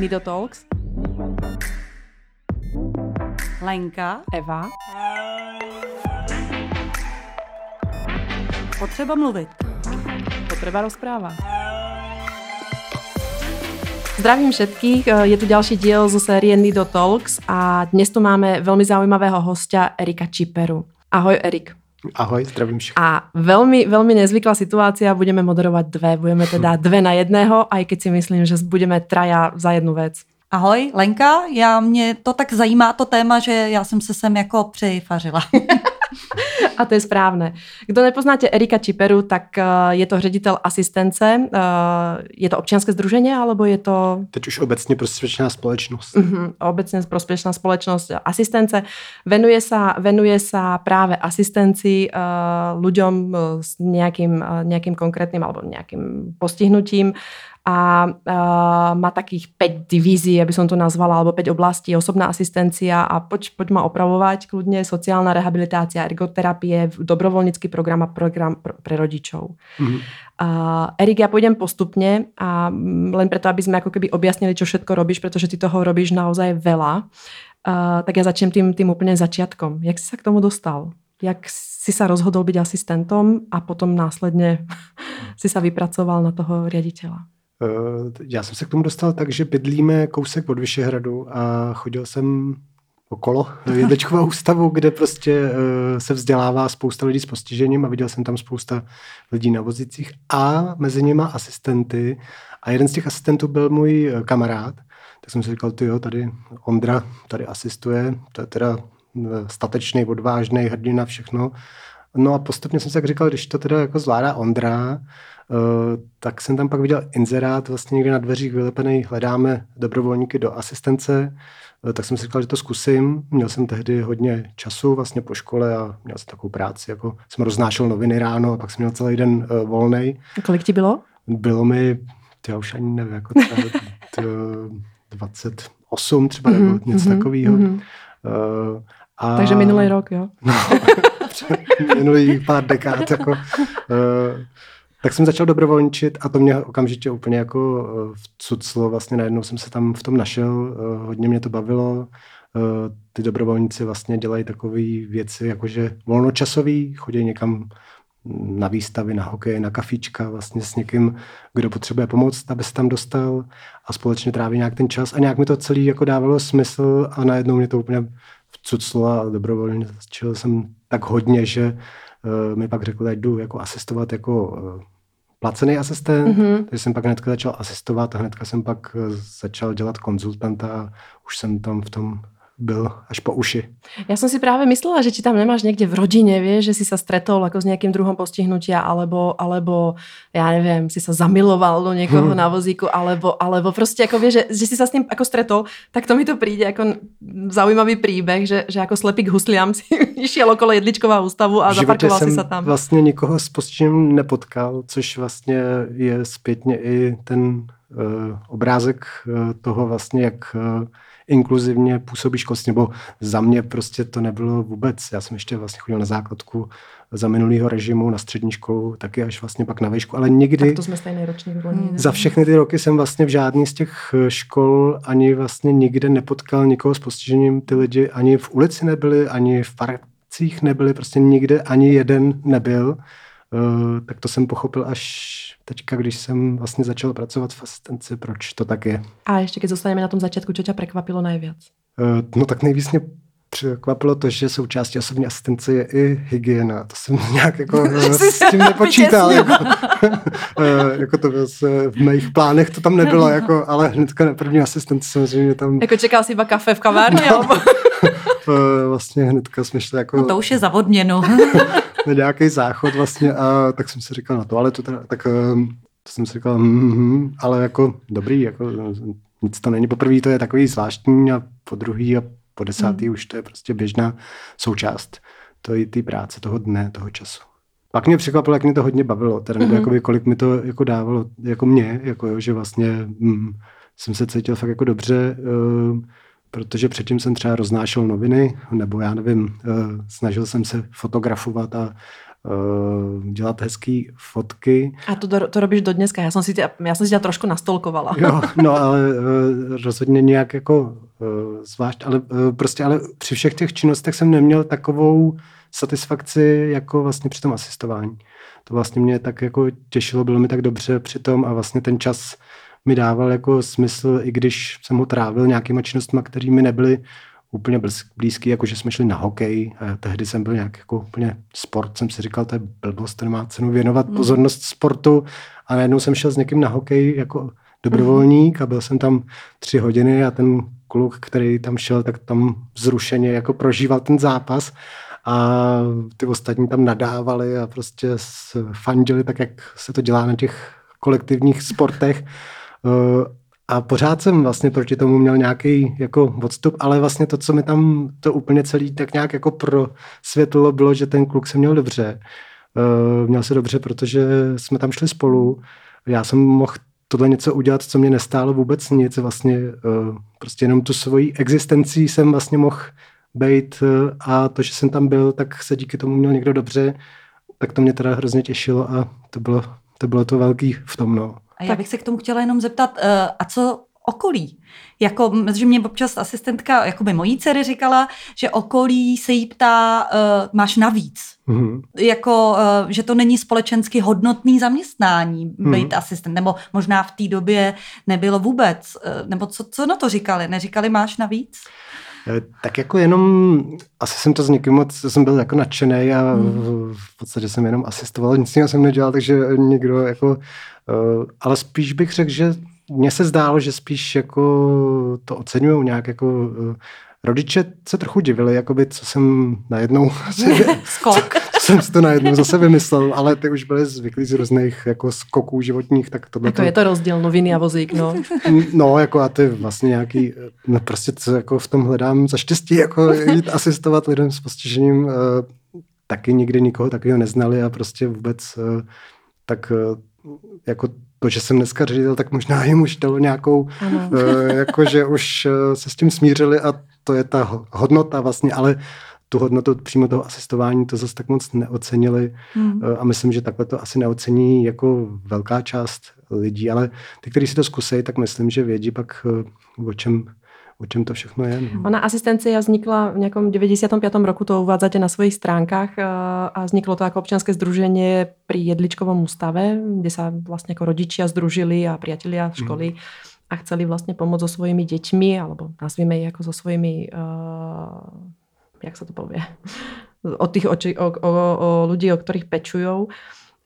Nido Talks. Lenka. Eva. Potřeba mluvit. Potreba rozpráva. Zdravím všetkých, je tu ďalší diel zo série Nido Talks a dnes tu máme veľmi zaujímavého hostia Erika Čiperu. Ahoj Erik. Ahoj, zdravím všechny. A veľmi, veľmi nezvyklá situácia, budeme moderovať dve, budeme teda dve na jedného, aj keď si myslím, že budeme traja za jednu vec. Ahoj, Lenka, já mě to tak zajímá to téma, že já jsem se sem jako přifařila. A to je správne. Kdo nepoznáte Erika Čiperu, tak eh, je to ředitel asistence. Eh, je to občianske združenie, alebo je to... Teď už obecně prospěšná společnost. Uh-huh, obecně prospěšná společnost asistence. Venuje sa, venuje sa práve asistencii uh, ľuďom s nejakým, uh, nejakým konkrétnym alebo nejakým postihnutím a uh, má takých 5 divízií, aby som to nazvala, alebo 5 oblastí, osobná asistencia a poď, poď ma opravovať kľudne, sociálna rehabilitácia, ergoterapie, dobrovoľnícky program a program pr- pre rodičov. Mm-hmm. Uh, Erik, ja pôjdem postupne a len preto, aby sme ako keby objasnili, čo všetko robíš, pretože ty toho robíš naozaj veľa. Uh, tak ja začnem tým, tým úplne začiatkom. Jak si sa k tomu dostal? Jak si sa rozhodol byť asistentom a potom následne si sa vypracoval na toho riaditeľa? Eh, já jsem se k tomu dostal tak, že bydlíme kousek od Vyšehradu a chodil jsem okolo jedečkového ústavu, kde prostě eh, se vzdělává spousta lidí s postižením a viděl jsem tam spousta lidí na vozicích a mezi nimi asistenty a jeden z těch asistentů byl můj eh, kamarád, tak jsem si říkal, ty jo, tady Ondra tady asistuje, to je teda statečný, odvážný, hrdina, všechno. No a postupně jsem si tak říkal, když to teda jako zvládá Ondra, Eh, tak jsem tam pak viděl inzerát vlastně někde na dveřích vylepený, hledáme dobrovolníky do asistence, eh, tak jsem si říkal, že to zkusím. Měl jsem tehdy hodně času vlastně po škole a měl jsem takovou práci, jako jsem roznášel noviny ráno a pak jsem měl celý den uh, eh, volný. Kolik ti bylo? Bylo mi, já už ani nevím, jako třeba t, 28 třeba, mm-hmm, nebo mhm, něco mm-hmm, takového. Mm-hmm. Uh, a... Takže minulý rok, jo? No, minulý pár dekád, jako... Uh, tak jsem začal dobrovolničit a to mě okamžitě úplně jako eh, vcuclo. Vlastně najednou jsem se tam v tom našel, eh, hodně mě to bavilo. Ty dobrovolníci vlastně dělají takové věci, jakože volnočasový, chodí někam na výstavy, na hokej, na kafíčka vlastně s někým, kdo potřebuje pomoc, aby se tam dostal a společně tráví nějak ten čas a nějak mi to celý jako dávalo smysl a najednou mě to úplně vcuclo a dobrovolně. Začal jsem tak hodně, že uh, mi pak řekl, že jdu jako asistovat jako uh, placený asistent, mm-hmm. takže jsem pak hnedka začal asistovat a hnedka jsem pak uh, začal dělat konzultanta. A už jsem tam v tom byl až po uši. Ja som si práve myslela, že či tam nemáš niekde v rodine, vieš, že si sa stretol ako s nejakým druhom postihnutia, alebo, alebo ja neviem, si sa zamiloval do niekoho hmm. na vozíku, alebo, alebo proste ako vieš, že, že si sa s ním ako stretol, tak to mi to príde ako zaujímavý príbeh, že, že ako slepý k husliam si išiel okolo jedličková ústavu a zaparkoval si sa tam. vlastně nikoho s postižením nepotkal, což vlastně je zpětně i ten uh, obrázek uh, toho vlastně, jak uh, inkluzivně působí školství, nebo za mě prostě to nebylo vůbec. Já jsem ještě vlastně chodil na základku za minulého režimu na střední školu, taky až vlastně pak na výšku, ale nikdy... Tak to jsme stejný ročník. Za všechny ty roky jsem vlastně v žádný z těch škol ani vlastně nikde nepotkal nikoho s postižením. Ty lidi ani v ulici nebyli, ani v parcích nebyli, prostě nikde ani jeden nebyl. Uh, tak to jsem pochopil až teďka, když jsem vlastně začal pracovat v asistenci, proč to tak je. A ještě když zostaneme na tom začátku, co tě překvapilo nejvíc? Uh, no tak nejvíc mě překvapilo to, že součástí osobní asistence je i hygiena. To jsem nějak jako eh, s tím nepočítal. jako, eh, jako to v mých plánech to tam nebylo, jako, ale hnedka na první asistenci samozřejmě tam... Jako čekal jsi iba kafe v kavárně? No. vlastně hnedka jsme šli jako... No to už je za odměnu. Na nějaký záchod vlastně a tak jsem si říkal na toaletu, teda, tak ehm, to jsem si říkal, mm, ale jako dobrý, jako nic to není. Poprvé to je takový zvláštní a po druhý a po desátý mm. už to je prostě běžná součást to je ty práce toho dne, toho času. Pak mě překvapilo, jak mě to hodně bavilo, teda, nebo mm-hmm. jakoby, kolik mi to jako dávalo, jako mě, jako, že vlastně mm, jsem se cítil fakt jako dobře, uh, protože předtím jsem třeba roznášel noviny, nebo já nevím, uh, snažil jsem se fotografovat a dělat hezký fotky. A to, to robíš do dneska, já jsem si tě, já jsem si tě trošku nastolkovala. Jo, no ale rozhodně nějak jako zvlášť, ale prostě ale při všech těch činnostech jsem neměl takovou satisfakci jako vlastně při tom asistování. To vlastně mě tak jako těšilo, bylo mi tak dobře při tom a vlastně ten čas mi dával jako smysl, i když jsem ho trávil nějakýma činnostmi, které mi nebyly úplně blízký, jako že jsme šli na hokej. A tehdy jsem byl nějak jako úplně sport, jsem si říkal, to je blbost, to nemá cenu věnovat mm. pozornost sportu. A najednou jsem šel s někým na hokej jako dobrovolník a byl jsem tam tři hodiny a ten kluk, který tam šel, tak tam zrušeně jako prožíval ten zápas a ty ostatní tam nadávali a prostě fandili tak, jak se to dělá na těch kolektivních sportech. Eh, a pořád jsem vlastně proti tomu měl nějaký jako odstup, ale vlastně to, co mi tam to úplně celý tak nějak jako pro světlo bylo, že ten kluk se měl dobře. Eh, měl se dobře, protože jsme tam šli spolu. Já jsem mohl tohle něco udělat, co mě nestálo vůbec nic. Vlastně eh, prostě jenom tu svoji existencí jsem vlastně mohl být a to, že jsem tam byl, tak se díky tomu měl někdo dobře, tak to mě teda hrozně těšilo a to bylo to, bylo to velký v tom. No. A já bych se k tomu chtěla jenom zeptat, uh, a co okolí? Jako, že mě občas asistentka, jako by mojí dcery říkala, že okolí se jí ptá, uh, máš navíc. Mm-hmm. Jako, uh, že to není společensky hodnotný zaměstnání, mm-hmm. být asistent, nebo možná v té době nebylo vůbec. Uh, nebo co, co na to říkali? Neříkali, máš navíc? Eh, tak jako jenom, asi jsem to s někým moc, jsem byl jako nadšený a hmm. v podstatě jsem jenom asistoval, nic jiného jsem nedělal, takže někdo jako, eh, ale spíš bych řekl, že mně se zdálo, že spíš jako to oceňují nějak jako eh, rodiče se trochu divili, jakoby, co jsem najednou... Skok. jsem si to najednou zase vymyslel, ale ty už byly zvyklí z různých jako skoků životních, tak to Jako to... je to rozdíl noviny a vozík, no. no, jako a ty vlastně nějaký, no prostě co jako v tom hledám za štěstí, jako jít asistovat lidem s postižením, taky nikdy nikoho takového neznali a prostě vůbec tak jako to, že jsem dneska ředitel, tak možná jim už dalo nějakou, uh, jako že už uh, se s tím smířili a to je ta hodnota vlastně, ale tu hodnotu přímo toho asistování to zase tak moc neocenili hmm. a myslím, že takhle to asi neocení jako velká část lidí, ale ty, kteří si to zkusí, tak myslím, že vědí pak eh, o čem o čem to všechno je. No. Ona asistencia vznikla v nějakom 95. roku, to uvádzate na svojich stránkách eh, a vzniklo to jako občanské združení pri Jedličkovom ústave, kde se vlastně jako rodičia združili a priatelia školy hmm. a chceli vlastně pomoct so svojimi děťmi, alebo nazvíme je jako so svojimi uh, jak sa to povie, o tých oči, o, o, o ľudí, o ktorých pečujú.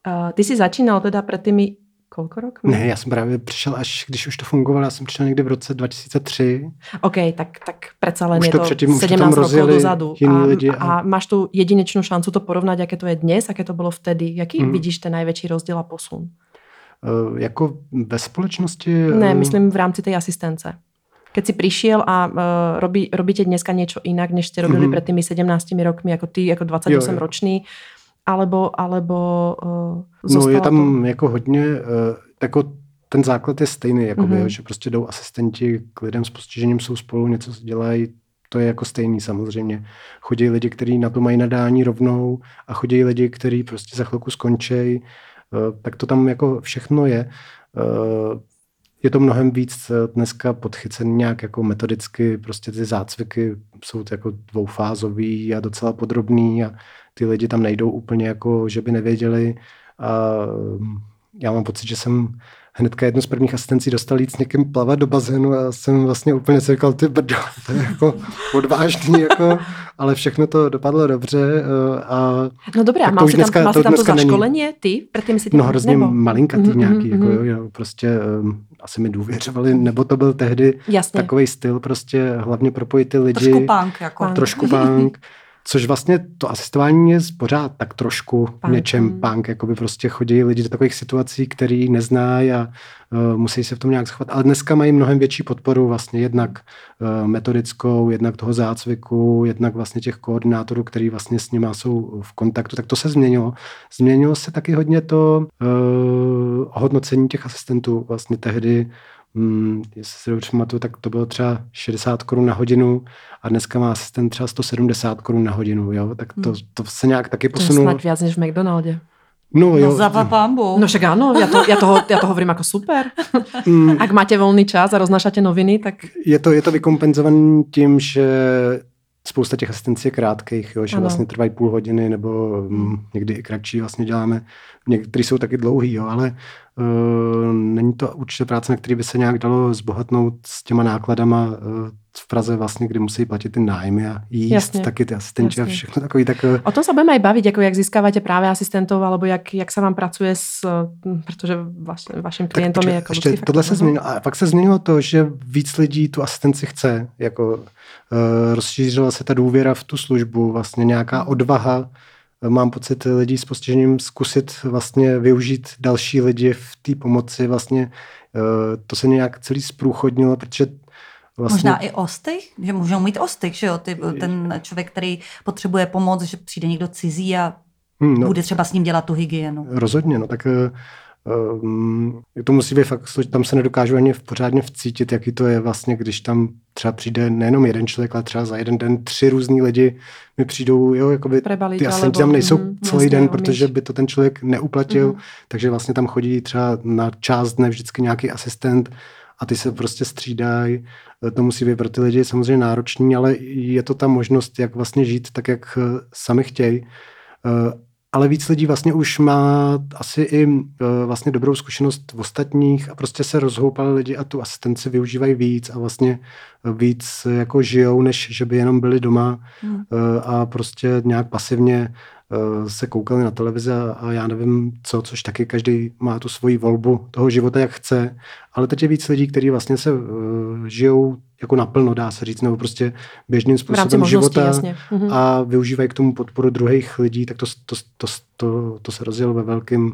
Uh, ty si začínal teda před tými kolko rok? Ne, já jsem právě přišel až, když už to fungovalo, já jsem přišel někdy v roce 2003. OK, tak, tak přece len už je to, předtím, 17 rokov dozadu. A, lidi a... a máš tu jedinečnou šancu to porovnat, jaké to je dnes, jaké to bylo vtedy. Jaký hmm. vidíš ten největší rozdíl a posun? Uh, jako ve společnosti? Ne, uh... myslím v rámci té asistence keď si prišiel a uh, robí, robíte dneska niečo inak, než ste robili mm-hmm. pred tými 17 rokmi, ako ty, ako 28 jo, jo. ročný, alebo, alebo uh, No je tam to... jako hodně, uh, jako ten základ je stejný, jakoby, mm-hmm. že prostě jdou asistenti k lidem s postižením, jsou spolu, něco dělají, to je jako stejný samozřejmě. Chodí lidi, kteří na to mají nadání rovnou a chodí lidi, kteří prostě za chvilku skončí, uh, tak to tam jako všechno je. Je to mnohem víc eh, dneska podchycený nějak jako metodicky, prostě ty zácviky jsou jako dvoufázový a docela podrobný a ty lidi tam nejdou úplně jako, že by nevěděli a mm, já mám pocit, že jsem hnedka jednu z prvních asistencí dostal jít s někým plavat do bazénu a jsem vlastně úplně si říkal, ty brdo, to je jako odvážný, jako, ale všechno to dopadlo dobře. Eh, a no dobré, a má si tam, má si tam to zaškolení ty? Předtím si no hrozně nebo? malinkatý mm-hmm, nějaký, jako, mm-hmm. jo, prostě um, asi mi důvěřovali, nebo to byl tehdy Jasně. takový styl, prostě hlavně propojit ty lidi. Trošku punk. Jako. Trošku punk. Což vlastně to asistování je pořád tak trošku punk. něčem mm. punk, jako by prostě chodí lidi do takových situací, který neznají a uh, musí se v tom nějak schovat. Ale dneska mají mnohem větší podporu vlastně jednak uh, metodickou, jednak toho zácviku, jednak vlastně těch koordinátorů, který vlastně s nimi jsou v kontaktu. Tak to se změnilo. Změnilo se taky hodně to uh, hodnocení těch asistentů. Vlastně tehdy Hmm, jestli si dobře pamatuju, tak to bylo třeba 60 korun na hodinu a dneska má asistent třeba 170 korun na hodinu, jo? tak to, hmm. to se nějak taky posunulo. To je snad víc než v McDonaldě. No, jo. no za pambu. No však áno, ja to, ja toho, ja to hovorím ako super. Mm. Ak máte volný čas a roznášate noviny, tak... Je to, je to vykompenzované tím, že spousta těch asistencí je krátkých, jo, že ano. vlastně trvají půl hodiny nebo mm, někdy i kratší vlastně děláme. Některý jsou taky dlouhý, jo, ale uh, není to určitě práce, na který by se nějak dalo zbohatnout s těma nákladama uh, v Praze vlastně, kdy musí platit ty nájmy a jíst, Jasně. taky ty asistenti Jasně. a všechno takový. Tak... O tom se budeme aj baviť, jako jak získáváte právě asistentov, alebo jak, jak se vám pracuje s, protože vaš, vaším klientem je jako ještě tohle se změnilo. A pak se změnilo to, že víc lidí tu asistenci chce, jako rozšířila se ta důvěra v tu službu, vlastně nějaká odvaha. Mám pocit lidí s postižením zkusit vlastně využít další lidi v té pomoci. Vlastně uh, to se nějak celý zprůchodnilo, protože Vlastně... Možná i ostych, že můžou mít ostych, že jo, Ty, ten člověk, který potřebuje pomoc, že přijde někdo cizí a hmm, no, bude třeba s ním dělat tu hygienu. Rozhodně, no tak um, to musí být fakt, tam se nedokážu ani v pořádně vcítit, jaký to je vlastně, když tam třeba přijde nejenom jeden člověk, ale třeba za jeden den tři různý lidi mi přijdou, jo, jakoby Prebalit, ty asistenti tam nejsou mm, celý den, protože by to ten člověk neuplatil, mm. takže vlastně tam chodí třeba na část dne vždycky nějaký asistent a ty se prostě střídají. To musí být pro ty lidi samozřejmě náročný, ale je to ta možnost, jak vlastně žít tak, jak eh, sami chtějí. Eh, ale víc lidí vlastně už má asi i eh, vlastně dobrou zkušenost v ostatních a prostě se rozhoupali lidi a tu asistenci využívají víc a vlastně víc jako žijou, než že by jenom byli doma hmm. a prostě nějak pasivně Eh, se koukali na televizi a já nevím co, což taky každý má tu svoji volbu toho života, jak chce, ale teď je víc lidí, kteří vlastně se žijou jako naplno, dá se říct, nebo prostě běžným způsobem života jasně. Mhm. a využívají k tomu podporu druhých lidí, tak to, to, to, to, to se rozjelo ve velkém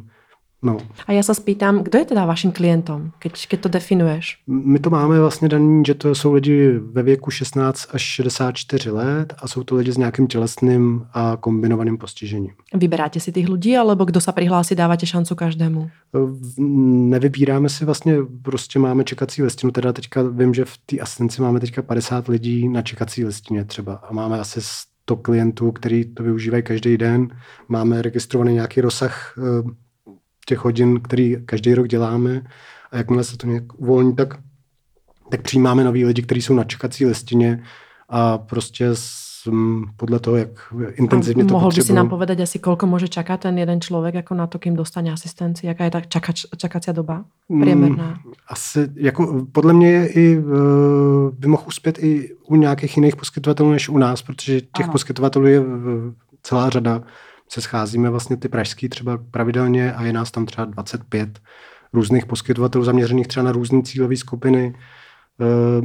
No. A já se spýtám, kdo je teda vaším klientem, keď, keď to definuješ? My to máme vlastně daný, že to jsou lidi ve věku 16 až 64 let a jsou to lidi s nějakým tělesným a kombinovaným postižením. Vyberáte si těch lidí, alebo kdo se přihlásí, dáváte šancu každému? Nevybíráme si vlastně, prostě máme čekací listinu, teda teďka vím, že v té asistenci máme teďka 50 lidí na čekací listině třeba a máme asi 100 klientů, který to využívají každý den. Máme registrovaný nějaký rozsah eh, těch hodin, který každý rok děláme a jakmile se to nějak uvolní, tak, tak přijímáme nový lidi, kteří jsou na čekací listině a prostě s, podle toho, jak intenzivně to Mohl by si nám povedať asi, kolko může čekat ten jeden člověk jako na to, kým dostane asistenci? Jaká je ta čakač, čakací doba průměrná? Mm, asi, jako, podle mě je i, uh, by mohl uspět i u nějakých jiných poskytovatelů než u nás, protože těch ano. poskytovatelů je celá řada se scházíme vlastně ty pražský třeba pravidelně a je nás tam třeba 25 různých poskytovatelů zaměřených třeba na různé cílové skupiny. Eh,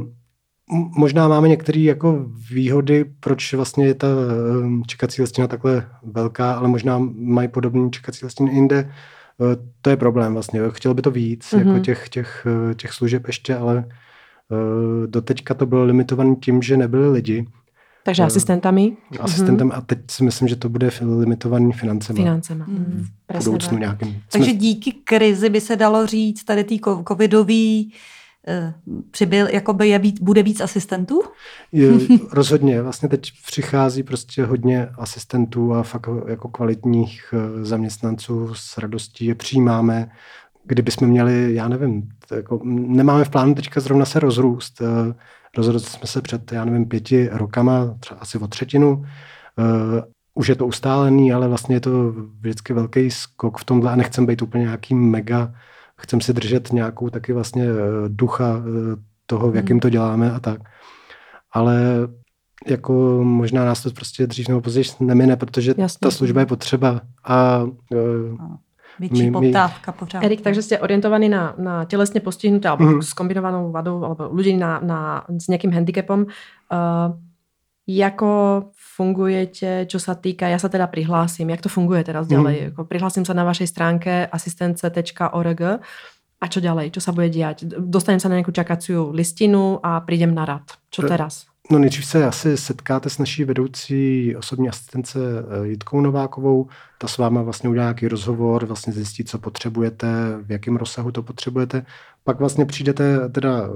možná máme některé jako výhody, proč vlastně je ta eh, čekací listina takhle velká, ale možná mají podobný čekací listiny jinde. Eh, to je problém vlastně. Chtěl by to víc, mm-hmm. jako těch, těch, těch služeb ještě, ale doteďka to bylo limitované tím, že nebyli lidi. Takže uh, asistentami? Asistentem mm-hmm. a teď si myslím, že to bude limitovaný financemi. Financema. Mm. V budoucnu nějakým. Takže jsme... díky krizi by se dalo říct tady tý covidový eh, přibyl, jakoby je být, bude víc asistentů? Je, rozhodně. Vlastně teď přichází prostě hodně asistentů a fakt jako kvalitních eh, zaměstnanců s radostí je přijímáme. Kdybychom měli, já nevím, jako, nemáme v plánu teďka zrovna se rozrůst, Rozhodli jsme se před, já nevím, pěti rokama, třeba asi o třetinu. Uh, už je to ustálený, ale vlastně je to vždycky velký skok v tomhle a nechcem být úplně nějaký mega, chcem si držet nějakou taky vlastně eh, ducha eh, toho, v jakým hmm. to děláme a tak. Ale jako možná nás to prostě dřív nebo později nemine, protože Jasně. ta služba je potřeba a uh, větší my, poptávka pořád. Erik, takže jste orientovaný na, na tělesně postihnuté alebo mm. s kombinovanou vadou alebo ľudí na, na, s nějakým handicapom. Uh, jako fungujete, čo sa týka, ja sa teda prihlásím, jak to funguje teraz ďalej? Mm. Jako prihlásím sa na vašej stránke asistence.org a čo ďalej? Čo sa bude diať? Dostanem sa na nejakú čakaciu listinu a prídem na rad. Čo teraz? No nejdřív se asi setkáte s naší vedoucí osobní asistence eh, Jitkou Novákovou. Ta s váma vlastně udělá nějaký rozhovor, vlastně zjistí, co potřebujete, v jakém rozsahu to potřebujete. Pak vlastně přijdete teda eh,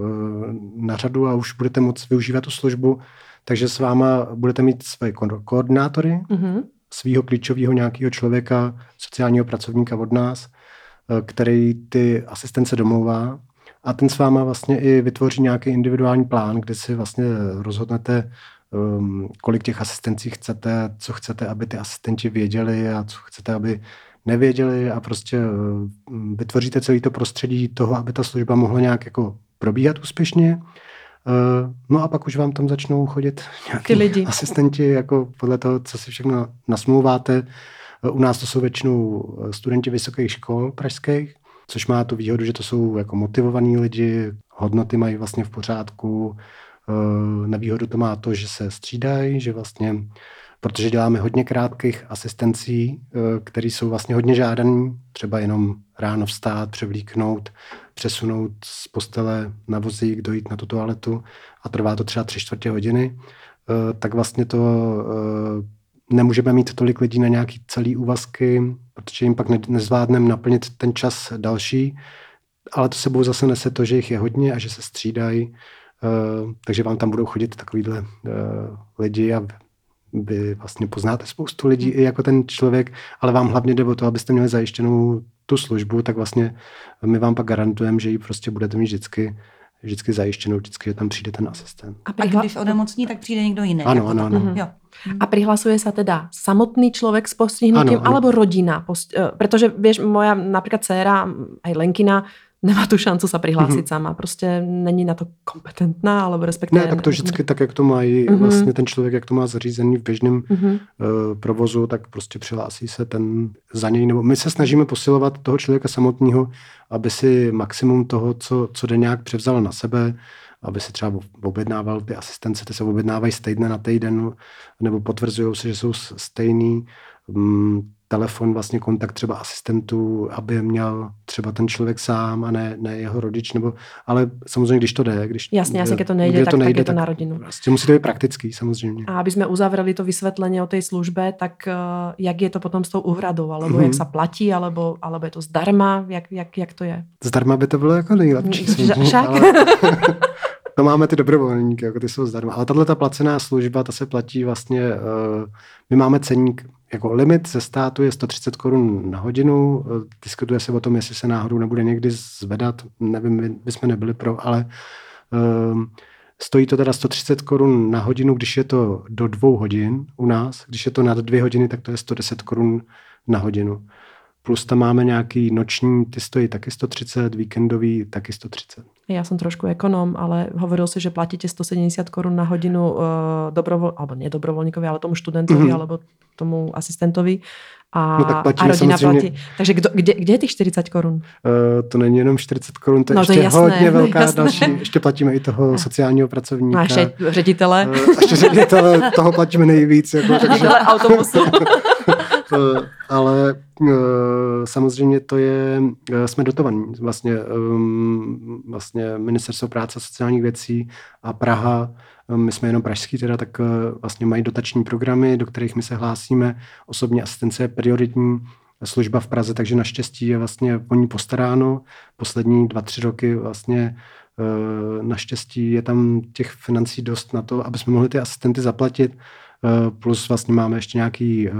na řadu a už budete moct využívat tu službu, takže s váma budete mít své koordinátory, mm-hmm. svého klíčového nějakého člověka, sociálního pracovníka od nás, eh, který ty asistence domlouvá a ten s váma vlastně i vytvoří nějaký individuální plán, kde si vlastně rozhodnete, um, kolik těch asistencí chcete, co chcete, aby ty asistenti věděli a co chcete, aby nevěděli a prostě um, vytvoříte celé to prostředí toho, aby ta služba mohla nějak jako probíhat úspěšně. Uh, no a pak už vám tam začnou chodit nějaký lidi. asistenti, jako podle toho, co si všechno nasmlouváte. Uh, u nás to jsou většinou studenti vysokých škol pražských, což má tu výhodu, že to jsou jako motivovaní lidi, hodnoty mají vlastně v pořádku. Eh, na výhodu to má to, že se střídají, že vlastně, protože děláme hodně krátkých asistencí, eh, které jsou vlastně hodně žádaný, třeba jenom ráno vstát, převlíknout, přesunout z postele na vozík, dojít na tu toaletu a trvá to třeba tři čtvrtě hodiny, eh, tak vlastně to nemůžeme mít tolik lidí na nějaký celý úvazky, protože jim pak nezvládneme naplnit ten čas další, ale to sebou zase nese to, že jich je hodně a že se střídají, uh, takže vám tam budou chodit takovýhle uh, lidi a vy vlastně poznáte spoustu lidí i jako ten člověk, ale vám hlavně jde o to, abyste měli zajištěnou tu službu, tak vlastně my vám pak garantujeme, že ji prostě budete mít vždycky vždycky zajištěnou, vždycky, že tam přijde ten asistent. A, přihla... a když onemocní, tak přijde někdo jiný. Ano, jako ano, ano. Mhm. Jo. A prihlasuje sa teda samotný človek s postihnutím ano, ano. alebo rodina? Post... Eh, pretože, vieš, moja napríklad dcéra, aj Lenkina, nemá tu šancu sa prihlásit mm-hmm. sama. Prostě není na to kompetentná, alebo respektive... Ne, tak to vždycky tak, jak to má mm-hmm. vlastně ten člověk, jak to má zařízený v běžném mm-hmm. uh, provozu, tak prostě přihlásí se ten za něj. Nebo my se snažíme posilovat toho člověka samotného, aby si maximum toho, co, co jde nějak převzal na sebe, aby si třeba objednával ty asistence, ty se objednávají z týdne na týden, nebo potvrzují se, že jsou stejný. Um, telefon, vlastně kontakt třeba asistentů, aby měl třeba ten člověk sám a ne, ne jeho rodič, nebo, ale samozřejmě, když to jde, když Jasně, jasně, když to nejde, tak, to nejde, tak je to na rodinu. Vlastně musí to být praktický, samozřejmě. A aby jsme uzavřeli to vysvětlení o té službě, tak uh, jak je to potom s tou uhradou, alebo mm-hmm. jak se platí, alebo, alebo je to zdarma, jak, jak, jak to je? Zdarma by to bylo jako nejlepší. Však? Ale... to máme ty dobrovolníky, jako ty jsou zdarma. Ale tahle ta placená služba, ta se platí vlastně, uh, my máme ceník jako limit ze státu je 130 korun na hodinu. Diskutuje se o tom, jestli se náhodou nebude někdy zvedat. Nevím, my bychom nebyli pro, ale um, stojí to teda 130 korun na hodinu, když je to do dvou hodin u nás. Když je to nad dvě hodiny, tak to je 110 korun na hodinu. Plus tam máme nějaký noční, ty stojí taky 130, víkendový taky 130. Já jsem trošku ekonom, ale hovoril si, že platíte 170 korun na hodinu uh, dobrovol, alebo ne dobrovolníkovi, ale tomu študentovi, mm-hmm. alebo tomu asistentovi. A, no tak a rodina samozřejmě... platí. Takže kdo, kde, kde je těch 40 korun? Uh, to není jenom 40 korun, to je no, ještě to je jasné, hodně velká jasné. další. Ještě platíme i toho sociálního pracovníka. A ještě ředitele. Uh, ještě ředitele, toho platíme nejvíc. Jako, takže... Ředitele autobusu. uh, ale uh, samozřejmě to je, uh, jsme dotovaní. Vlastně, um, vlastně Ministerstvo práce a sociálních věcí a Praha my jsme jenom pražský teda, tak vlastně mají dotační programy, do kterých my se hlásíme. Osobní asistence je prioritní služba v Praze, takže naštěstí je vlastně o ní postaráno. Poslední dva, tři roky vlastně naštěstí je tam těch financí dost na to, aby jsme mohli ty asistenty zaplatit. Eh, plus vlastně máme ještě nějaký eh,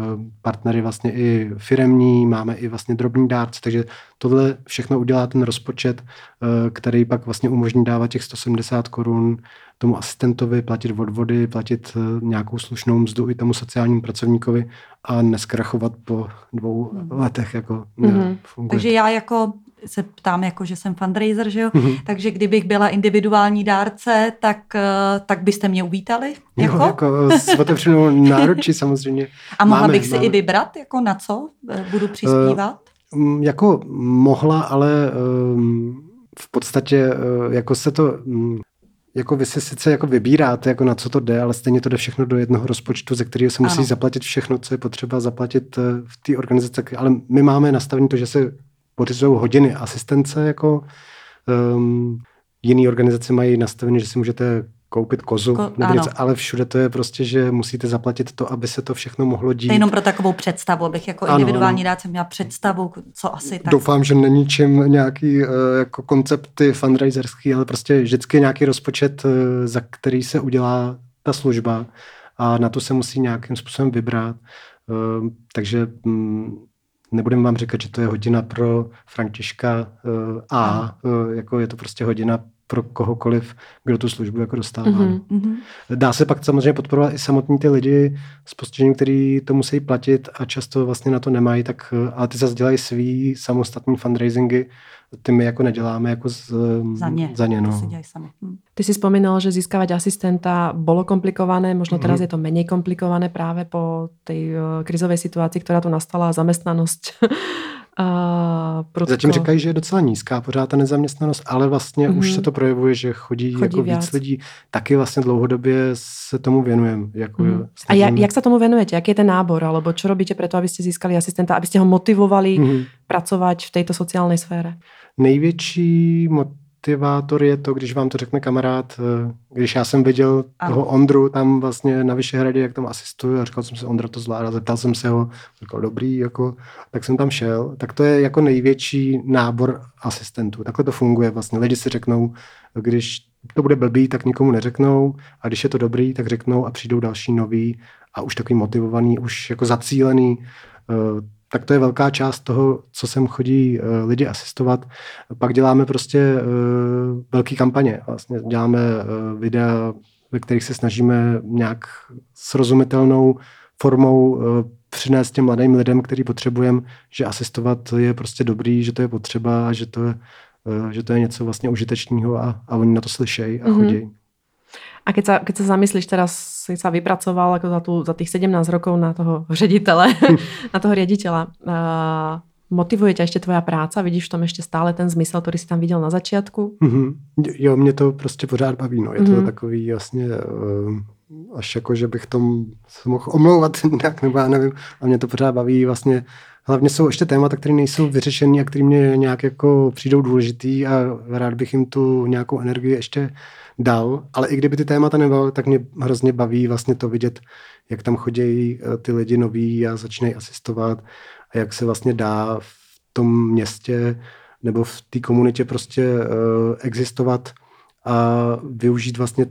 partnery vlastně i firemní, máme i vlastně drobný dárce, takže tohle všechno udělá ten rozpočet, eh, který pak vlastně umožní dávat těch 170 korun tomu asistentovi, platit odvody, platit nějakou slušnou mzdu i tomu sociálnímu pracovníkovi a neskrachovat po dvou hmm. letech. Jako mm-hmm. Takže já jako se ptám, jako že jsem fundraiser, že jo? Mm-hmm. Takže kdybych byla individuální dárce, tak, eh, tak byste mě uvítali? Jako? Jo, jako s otevřenou náručí samozřejmě. A mohla máme, bych si máme. i vybrat, jako na co eh, budu přispívat? Uh, jako mohla, ale um, v podstatě uh, jako se to... Um, jako vy si sice jako vybíráte, jako na co to jde, ale stejně to jde všechno do jednoho rozpočtu, ze kterého se musí ano. zaplatit všechno, co je potřeba zaplatit v té organizaci. Ale my máme nastavení to, že se pořizují hodiny asistence, jako um, jiný organizace mají nastavené, že si můžete koupit kozu, Ko, nebo něco, ale všude to je prostě, že musíte zaplatit to, aby se to všechno mohlo dít. To jenom pro takovou představu, abych jako ano, individuální dát jsem měla představu, co asi tak. Doufám, že není čím nějaký uh, jako koncepty fundraiserský, ale prostě vždycky nějaký rozpočet, uh, za který se udělá ta služba a na to se musí nějakým způsobem vybrat. Uh, takže um, nebudem vám říkat, že to je hodina pro Františka uh, A, uh, jako je to prostě hodina pro kohokoliv, kdo tu službu jako dostává. Mm-hmm. Dá se pak samozřejmě podporovat i samotní ty lidi s postižením, kteří to musí platit a často vlastně na to nemají, tak, ale ty zase dělají svý samostatný fundraisingy, ty my jako neděláme jako z, za ně. Za ně no. si sami. Hm. Ty si spomínal, že získávat asistenta bolo komplikované, možno teraz mm. je to menej komplikované práve po tej uh, krizovej situácii, ktorá tu nastala, zamestnanosť A protko... Zatím říkají, že je docela nízká pořád ta nezaměstnanost, ale vlastně mm. už mhm. se to projevuje, že chodí, chodí jako víc lidí. Taky vlastně dlouhodobě se tomu věnujeme. Jako mm. A jak, jak se tomu věnujete? Jaký je ten nábor? Alebo čo robíte preto, abyste získali asistenta, abyste ho motivovali mm. Pracovat v této sociální sféře? Největší motivátor je to, když vám to řekne kamarád, eh, když já jsem viděl ano. toho Ondru tam vlastně na Vyšehradě, jak tam asistuje a říkal jsem si, Ondra to zvládá, zeptal jsem se ho, říkal dobrý, jako, tak jsem tam šel. Tak to je jako největší nábor asistentů. Takhle to funguje vlastně. Lidi si řeknou, když to bude blbý, tak nikomu neřeknou a když je to dobrý, tak řeknou a přijdou další noví a už takový motivovaný, už jako zacílený eh, tak to je velká část toho, co sem chodí uh, lidi asistovat. Pak děláme prostě uh, velké kampaně. Vlastně děláme uh, videa, ve kterých se snažíme nějak srozumitelnou formou přinést těm mladým lidem, který potřebujeme, že asistovat je prostě dobrý, že to je potřeba a že to je, že to je něco vlastně užitečného a, a oni na to slyšejí a mm-hmm. A keď sa, keď sa zamyslíš teraz, si sa vypracoval ako za, tú, za tých 17 rokov na toho ředitele, na toho riaditeľa, uh, motivuje ťa ešte tvoja práca? Vidíš v tom ešte stále ten zmysel, ktorý si tam viděl na začátku? Mm-hmm. Jo, mě to prostě pořád baví. No. Je mm-hmm. to takový jasně uh, až jako, že bych tom se mohl omlouvat nějak, nebo já nevím. A mě to pořád baví vlastně Hlavně jsou ještě témata, které nejsou vyřešené a které mě nějak jako přijdou důležitý a rád bych jim tu nějakou energii ještě dal, ale i kdyby ty témata nebyly, tak mě hrozně baví vlastně to vidět, jak tam chodí eh, ty lidi noví a začínají asistovat a jak se vlastně dá v tom městě nebo v té komunitě prostě uh, existovat a využít vlastně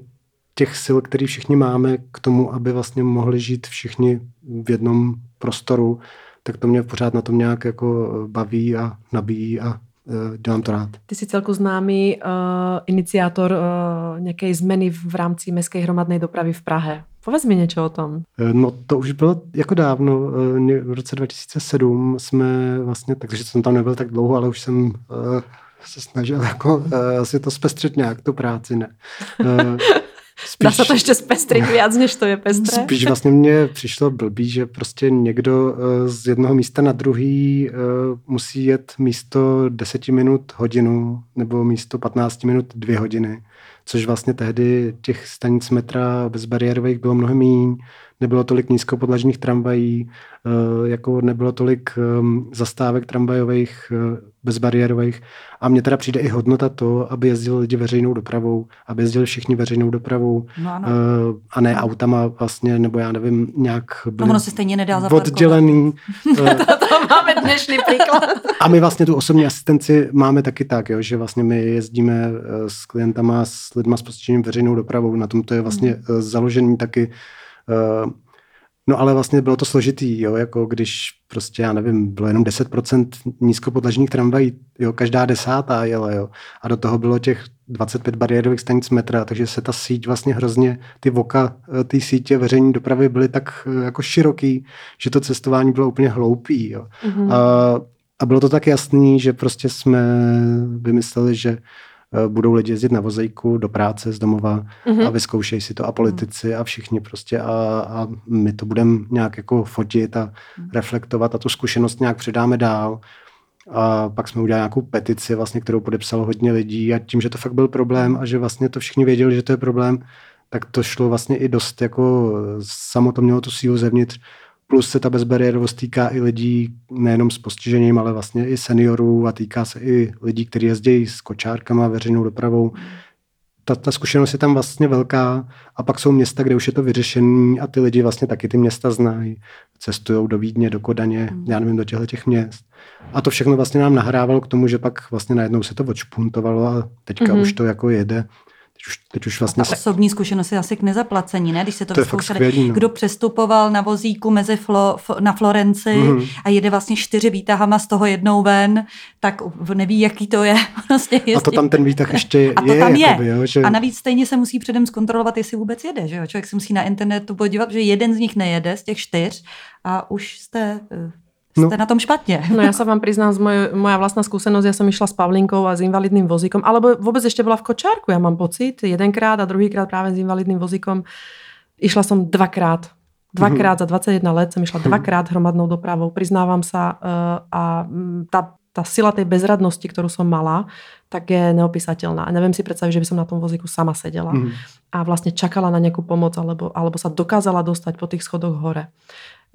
těch sil, které všichni máme k tomu, aby vlastně mohli žít všichni v jednom prostoru, tak to mě pořád na tom nějak jako baví a nabíjí a Eh, dělám to rád. Ty jsi celku známý uh, iniciátor uh, nějaké změny v rámci městské hromadné dopravy v Prahe. Povedz mi něco o tom. No to už bylo jako dávno. V roce 2007 jsme vlastně, takže jsem tam nebyl tak dlouho, ale už jsem uh, se snažil jako uh, si to zpestřit nějak, tu práci, ne. Uh, Spíš, Dá se to ještě zpestřit víc, než to je pestré? Spíš vlastně mně přišlo blbý, že prostě někdo eh, z jednoho místa na druhý eh, musí jet místo 10 minut hodinu nebo místo 15 minut dvě hodiny, což vlastně tehdy těch stanic metra bezbariérových bylo mnohem méně nebylo tolik nízkopodlažních tramvají, eh, jako nebylo tolik ehm, zastávek tramvajových, eh, bezbariérových. A mně teda přijde i hodnota to, aby jezdili lidi veřejnou dopravou, aby jezdili všichni veřejnou dopravou no, no. a ne autama vlastně, nebo já nevím, nějak byli no, ono se stejně nedá oddělený. to, to máme dnešní příklad. a my vlastně tu osobní asistenci máme taky tak, jo, že vlastně my jezdíme s klientama, s lidma s postižením veřejnou dopravou. Na tom to je vlastně hmm. založený taky Eh, no ale vlastně bylo to složitý, jo, jako když prostě, já nevím, bylo jenom 10% nízkopodlažních tramvají, jo, každá desátá jela, jo, a do toho bylo těch 25 bariérových stanic metra, takže se ta síť vlastně hrozně, ty voka eh, ty sítě veřejné dopravy byly tak eh, jako široký, že to cestování bylo úplně hloupý, jo. Mm-hmm. A, a bylo to tak jasný, že prostě jsme vymysleli, že Eh, budou lidi jezdit na vozejku do práce z domova mm-hmm. a vyzkoušejí si to a politici a všichni prostě a, a my to budeme nějak jako fotit a mm. reflektovat a tu zkušenost nějak předáme dál. A pak jsme udělali nějakou petici, vlastně, kterou podepsalo hodně lidí a tím, že to fakt byl problém a že vlastně to všichni věděli, že to je problém, tak to šlo vlastně i dost jako samo to mělo tu sílu zevnitř Plus se ta bezbariérovost týká i lidí nejenom s postižením, ale vlastně i seniorů a týká se i lidí, kteří jezdí s kočárkama, veřejnou dopravou. ta, ta zkušenost je tam vlastně velká a pak jsou města, kde už je to vyřešené a ty lidi vlastně taky ty města znají. Cestují do Vídně, do Kodaně, mm. já nevím, do těchto těch měst. A to všechno vlastně nám nahrávalo k tomu, že pak vlastně najednou se to odšpuntovalo a teďka mm-hmm. už to jako jede Teď už, teď už vlastně... Ta osobní zkušenost je asi k nezaplacení, ne? Když se to, to skvělý, no. Kdo přestupoval na vozíku mezi Flo, na Florenci mm. a jede vlastně čtyři výtahama z toho jednou ven, tak neví, jaký to je. Vlastně a to tam ten výtah ještě je. A to tam je. Jakoby, jo, že... A navíc stejně se musí předem zkontrolovat, jestli vůbec jede. Že jo? Člověk se musí na internetu podívat, že jeden z nich nejede z těch čtyř a už jste eh, no. na tom špatně. No ja sa vám priznám, z moj, moja vlastná skúsenosť, ja som išla s Pavlinkou a s invalidným vozíkom, alebo vôbec ešte bola v kočárku, ja mám pocit, jedenkrát a druhýkrát práve s invalidným vozíkom. Išla som dvakrát. Dvakrát za 21 let som išla dvakrát hromadnou dopravou. Priznávam sa uh, a tá, tá sila tej bezradnosti, ktorú som mala, tak je neopísateľná. A neviem si predstaviť, že by som na tom vozíku sama sedela mm. a vlastne čakala na nejakú pomoc alebo, alebo sa dokázala dostať po tých schodoch hore.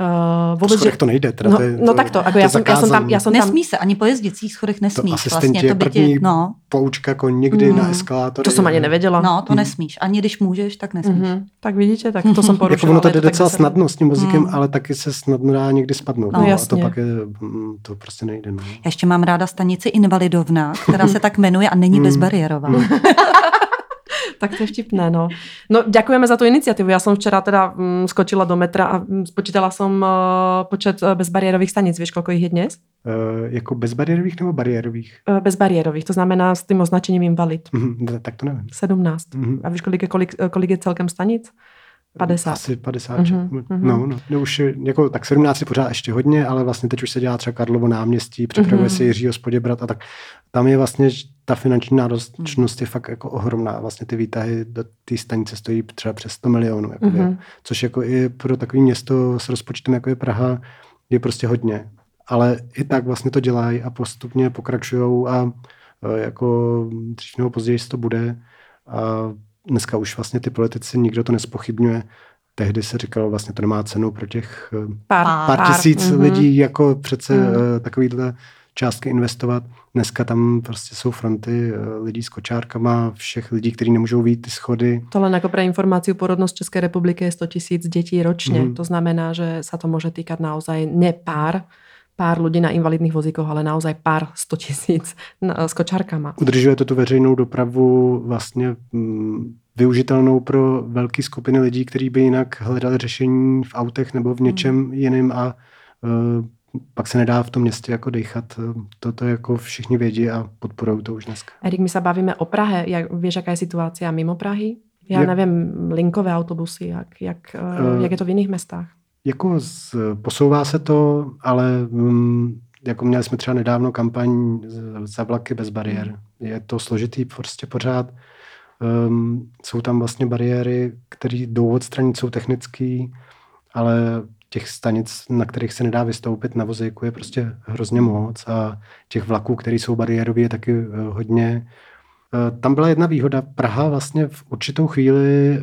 Uh, vůbec, že... to nejde. Teda no, to je, no tak to, jako já, jsem, já jsem tam... Já jsem Nesmí tam... se, ani po jezdicích schodech nesmíš. To asistenti vlastně, to by první no. poučka jako nikdy mm. na eskalátory. To jsem ani nevěděla. No, to mm. nesmíš. Ani když můžeš, tak nesmíš. Mm-hmm. Tak vidíte, tak to jsem porušila. jako ono to jde docela snadno s tím muzikem, mm. ale taky se snadno dá někdy spadnout. No, no, jasně. A to pak je, mm, to prostě nejde. No. Já ještě mám ráda stanici Invalidovna, která se tak jmenuje a není mm. bezbariérová. tak to je vtipné, no. No, ďakujeme za tu iniciatívu. Ja som včera teda mm, skočila do metra a mm, spočítala som uh, počet uh, bezbariérových stanic. Vieš, koľko ich je dnes? Uh, jako bezbariérových nebo bariérových? Uh, bezbariérových, to znamená s tým označením invalid. Mm-hmm, tak to nevím. 17. Mm-hmm. A víš, kolik je, kolik, kolik je celkem stanic? 50. Asi 50. Mm-hmm. No, no, no, už jako, tak 17 je pořád ještě hodně, ale vlastně teď už se dělá třeba Karlovo náměstí, připravuje mm-hmm. se Jiřího Spoděbrat a tak. Tam je vlastně ta finanční náročnost je fakt jako ohromná. Vlastně ty výtahy do té stanice stojí třeba přes 100 milionů. Jako mm-hmm. což jako i pro takové město s rozpočtem, jako je Praha, je prostě hodně. Ale i tak vlastně to dělají a postupně pokračují a e, jako dřív nebo později to bude. A dneska už vlastně ty politici, nikdo to nespochybňuje. Tehdy se říkalo, vlastně to nemá cenu pro těch e, pár, pár, pár tisíc mm-hmm. lidí, jako přece mm. takovýhle částky investovat. Dneska tam prostě jsou fronty eh, lidí s kočárkama, všech lidí, kteří nemůžou výjít ty schody. To len jako pro informaci, porodnost České republiky je 100 tisíc dětí ročně. Mm. To znamená, že se to může týkat naozaj ne pár, pár lidí na invalidních vozíkoch, ale naozaj pár 100 tisíc s kočárkama. Udržuje to tu veřejnou dopravu vlastně mm, využitelnou pro velké skupiny lidí, kteří by jinak hledali řešení v autech nebo v něčem mm. jiném a uh, pak se nedá v tom městě jako dechat. Toto jako všichni vědí a podporují to už dneska. Erik, my se bavíme o Prahe. Jak, víš, jaká je situace mimo Prahy? Já jak, nevím, linkové autobusy, jak, jak, uh, jak je to v jiných městách? Jako z, posouvá se to, ale um, jako měli jsme třeba nedávno kampaň za vlaky bez bariér. Hmm. Je to složitý prostě pořád. Um, jsou tam vlastně bariéry, které jdou odstranit, jsou technické, ale těch stanic, na kterých se nedá vystoupit na vozejku, je prostě hrozně moc a těch vlaků, které jsou bariérové, je taky eh, hodně. Eh, tam byla jedna výhoda. Praha vlastně v určitou chvíli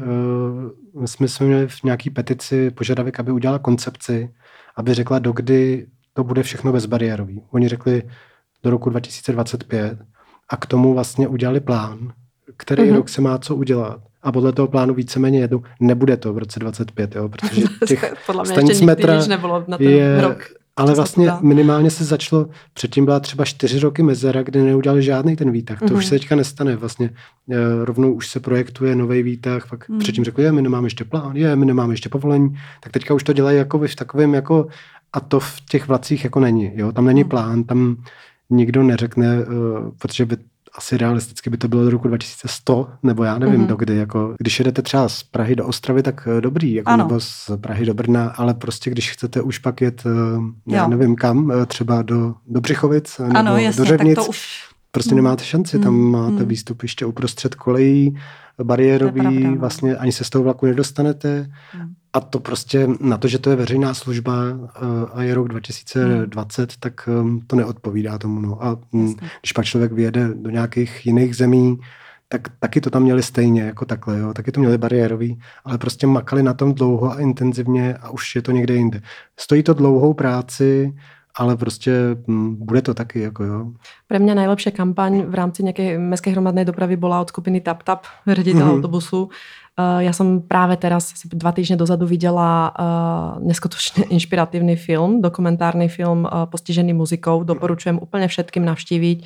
uh, jsme měli v nějaký petici požadavek, aby udělala koncepci, aby řekla, dokdy to bude všechno bezbariérový. Oni řekli do roku 2025 a k tomu vlastně udělali plán, který mm-hmm. rok se má co udělat a podle toho plánu víceméně jedu. Nebude to v roce 25, jo, protože těch podle mě stanic metra nebylo na ten je, rok. Ale vlastně minimálně se začalo, předtím byla třeba čtyři roky mezera, kde neudělali žádný ten výtah. To mm-hmm. už mhm. se teďka nestane. Vlastně e, rovnou už se projektuje nový výtah, pak mm. předtím řekli, je, my nemáme ještě plán, je, my nemáme ještě povolení, tak teďka už to dělají jako v takovém jako, a to v těch vlacích jako není, jo, tam není mm. plán, tam nikdo neřekne, uh, protože by asi realisticky by to bylo do roku 2100, nebo já nevím, mm-hmm. dokdy. Jako, když jedete třeba z Prahy do Ostravy, tak eh, dobrý, jako, nebo z Prahy do Brna, ale prostě když chcete už pak jet, eh, já jo. nevím kam, eh, třeba do, do Břichovic, nebo ano, jasně, do Řevnic, tak to už... prostě nemáte šanci, tam mm. máte mm. výstupiště uprostřed kolejí, bariérový, vlastně ani se z toho vlaku nedostanete. Mm. A to prostě na to, že to je veřejná služba eh, a je rok 2020, hmm. tak ehm, to neodpovídá tomu. No. A hm, Jasně. když pak člověk vyjede do nějakých jiných zemí, tak taky to tam měli stejně, jako takhle, jo. taky to měli bariérový, ale prostě makali na tom dlouho a intenzivně a už je to někde jinde. Stojí to dlouhou práci, ale prostě m, bude to taky. Jako jo. Pre mňa najlepšia kampaň v rámci nejakej mestskej hromadnej dopravy bola od skupiny TapTap, riaditeľ mm-hmm. autobusu. Uh, ja som práve teraz, asi dva týždne dozadu, videla uh, neskutočne inšpiratívny film, dokumentárny film uh, postižený muzikou. Doporučujem úplne všetkým navštíviť.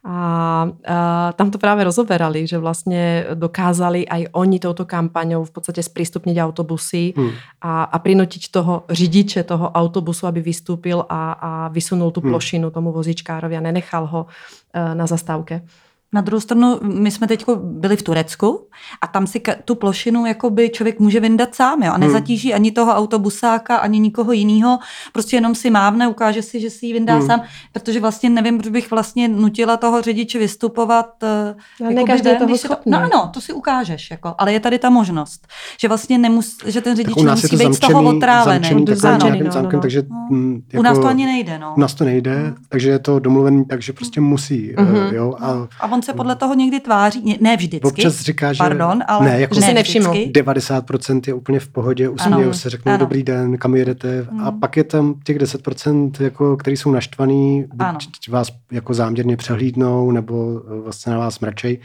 A, a tam to práve rozoberali, že vlastne dokázali aj oni touto kampaňou v podstate sprístupniť autobusy hmm. a, a prinútiť toho řidiče toho autobusu, aby vystúpil a, a vysunul tú plošinu tomu vozičkárovi a nenechal ho uh, na zastávke. Na druhou stranu, my jsme teď byli v Turecku a tam si tu plošinu jakoby člověk může vyndat sám jo, a hmm. nezatíží hmm. ani toho autobusáka, ani nikoho jiného. Prostě jenom si mávne, ukáže si, že si ji vyndá hmm. sám, protože vlastně nevím, proč bych vlastně nutila toho řidiče vystupovat. Eh, no, jako každý toho to, No ano, to si ukážeš, jako, ale je tady ta možnost, že vlastně nemus, že ten řidič nemusí být z toho otrávený. Zamčený, no, no, no. takže, no. Jako, u nás to ani nejde. No. U nás to nejde, hmm. takže je to domluvený tak, že prostě musí. Mm-hmm. Jo, a, a on se podle toho někdy tváří, ne vždycky. Občas říká, že, pardon, ale ne, jako že si nevšiml. 90% je úplně v pohodě, usmějí se, řeknou ano. dobrý den, kam jedete hmm. a pak je tam těch 10%, jako, který jsou naštvaný, buď vás jako záměrně přehlídnou nebo vlastně na vás mrčej,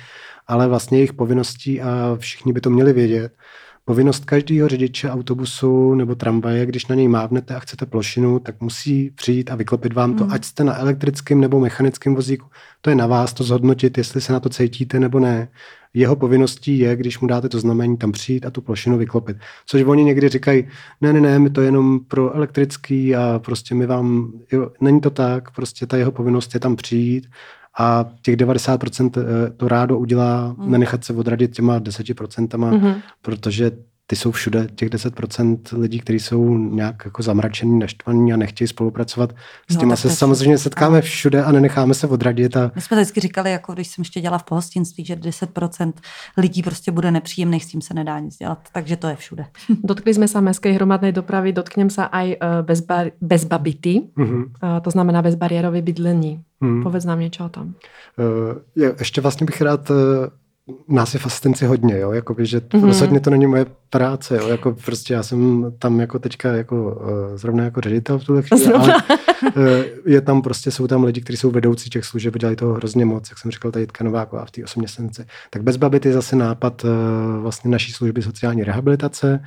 ale vlastně jejich povinností a všichni by to měli vědět, Povinnost každého řidiče autobusu nebo tramvaje, když na něj mávnete a chcete plošinu, tak musí přijít a vyklopit vám to, hmm. ať jste na elektrickém nebo mechanickém vozíku. To je na vás to zhodnotit, jestli se na to cítíte nebo ne. Jeho povinností je, když mu dáte to znamení, tam přijít a tu plošinu vyklopit. Což oni někdy říkají, ne, ne, ne, my to jenom pro elektrický a prostě my vám, jo, není to tak, prostě ta jeho povinnost je tam přijít a těch 90% eh, to rádo udělá, mm. nenechat se odradit těma 10%, mm-hmm. protože ty jsou všude, těch 10% lidí, kteří jsou nějak jako zamračený, naštvaný a nechtějí spolupracovat. S no, těma se samozřejmě setkáme všude a nenecháme se odradit. A... My jsme vždycky říkali, jako když jsem ještě dělala v pohostinství, že 10% lidí prostě bude nepříjemných, s tím se nedá nic dělat. Takže to je všude. Dotkli jsme se městské hromadné dopravy, dotkněm se aj eh, bezbar, bezbabity, mm-hmm. to znamená bezbariérové bydlení. Mm. Povedz nám něco o tom. Uh, ještě vlastně bych rád nás je v asistenci hodně, jo, jakoby, že mm-hmm. rozhodně to není moje práce, jo, jako prostě já jsem tam jako teďka jako uh, zrovna jako ředitel v tuhle chvíli, ale uh, je tam prostě, jsou tam lidi, kteří jsou vedoucí těch služeb, dělají toho hrozně moc, jak jsem říkal, tady Jitka Nováková v té osměstence. Tak bez babit je zase nápad uh, vlastně naší služby sociální rehabilitace,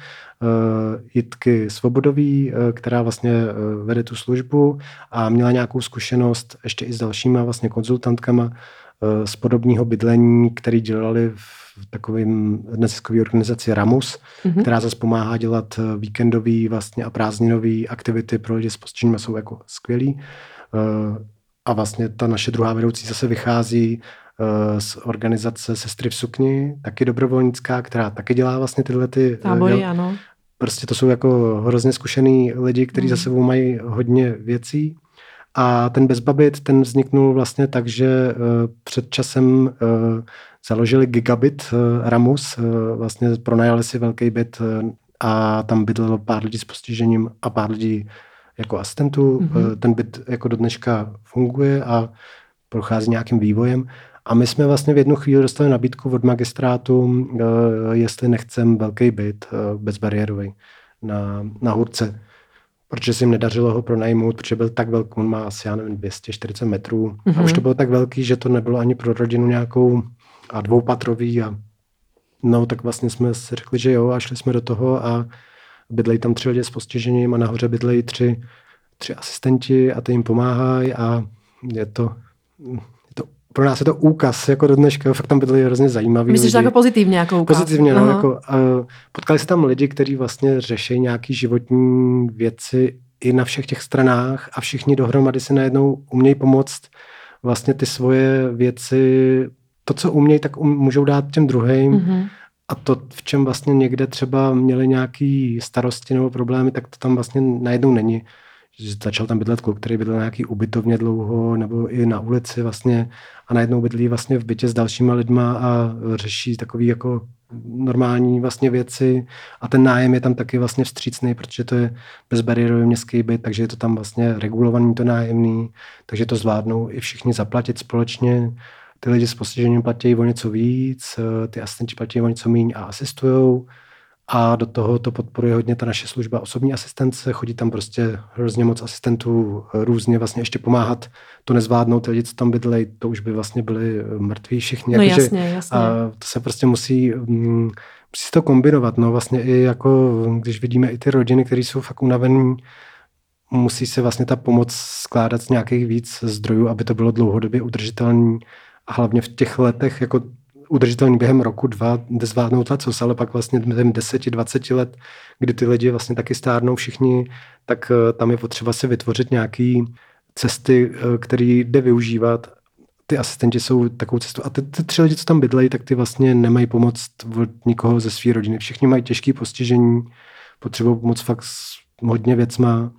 Jitky Svobodový, která vlastně vede tu službu a měla nějakou zkušenost ještě i s dalšíma vlastně konzultantkama, Eh, z podobného bydlení, který dělali v takovém neziskové organizaci Ramus, mm-hmm. která zase pomáhá dělat eh, víkendový vlastně a prázdninové aktivity pro lidi s postižením a jsou jako skvělý. Eh, a vlastně ta naše druhá vedoucí zase vychází z organizace Sestry v sukni, taky dobrovolnická, která taky dělá vlastně tyhle ty... Tábory, ano. Prostě to jsou jako hrozně zkušený lidi, kteří mm. za sebou mají hodně věcí a ten Bezbabit, ten vzniknul vlastně tak, že uh, před časem uh, založili Gigabit uh, Ramus, vlastně pronajali si velký byt a tam bydlelo pár lidí s postižením a pár lidí jako asistentů. Mm-hmm. Ten byt jako do dneška funguje a prochází nějakým vývojem. A my jsme vlastně v jednu chvíli dostali nabídku od magistrátu, jestli nechcem velký byt bezbariérový na, na Hurce protože se jim nedařilo ho pronajmout, protože byl tak velký, on má asi, já nevím, 240 metrů. Mm-hmm. A už to bylo tak velký, že to nebylo ani pro rodinu nějakou a dvoupatrový a no, tak vlastně jsme si řekli, že jo a šli jsme do toho a bydlejí tam tři lidi s postižením a nahoře bydlejí tři, tři asistenti a ty jim pomáhají a je to, pro nás je to úkaz jako do dneška, fakt tam byli hrozně zajímaví Myslíš, že jako pozitivně jako úkaz? Pozitivně, no, jako, uh, potkali se tam lidi, kteří vlastně řeší nějaký životní věci i na všech těch stranách a všichni dohromady si najednou umějí pomoct vlastně ty svoje věci, to, co umějí, tak um, můžou dát těm druhým. Mm-hmm. A to, v čem vlastně někde třeba měli nějaký starosti nebo problémy, tak to tam vlastně najednou není začal tam bydlet kluk, který bydlel nějaký ubytovně dlouho nebo i na ulici vlastně a najednou bydlí vlastně v bytě s dalšíma lidma a řeší takový jako normální vlastně věci. A ten nájem je tam taky vlastně vstřícný, protože to je bezbariérový městský byt, takže je to tam vlastně regulovaný to nájemný, takže to zvládnou i všichni zaplatit společně. Ty lidi s postižením platí o něco víc, ty asistenti platí o něco méně a asistujou a do toho to podporuje hodně ta naše služba osobní asistence, chodí tam prostě hrozně moc asistentů různě vlastně ještě pomáhat to nezvládnout, ty lidi, co tam bydlej, to už by vlastně byli mrtví všichni. No jako, jasně, jasně. A to se prostě musí, mm, musí se to kombinovat, no vlastně i jako, když vidíme i ty rodiny, které jsou fakt unavený, musí se vlastně ta pomoc skládat z nějakých víc zdrojů, aby to bylo dlouhodobě udržitelné a hlavně v těch letech, jako udržitelný během roku, dva, jde zvládnout co, ale pak vlastně během 10-20 let, kdy ty lidi vlastně taky stárnou všichni, tak eh, tam je potřeba si vytvořit nějaký cesty, eh, které jde využívat. Ty asistenti jsou takovou cestou. A ty, ty tři lidi, co tam bydlejí, tak ty vlastně nemají pomoc od nikoho ze své rodiny. Všichni mají těžké postižení, potřebují pomoc fakt s hodně věcma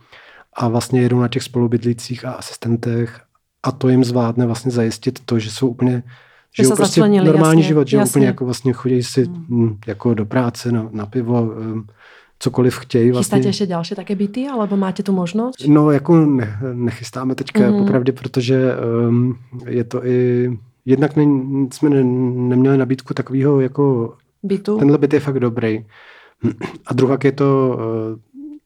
a vlastně jedou na těch spolubydlících a asistentech a to jim zvládne vlastně zajistit to, že jsou úplně žijou prostě normální jasně, život, že jasně. úplně jako vlastně chodí si hmm. jako do práce, na, na pivo, um, cokoliv chtějí. Vlastně. Chystáte ještě další také byty, alebo máte tu možnost? No, jako ne, nechystáme teďka, mm. popravdě, protože um, je to i, jednak ne, jsme ne, neměli nabídku takového jako, bytu. tenhle byt je fakt dobrý. A druhá je to uh,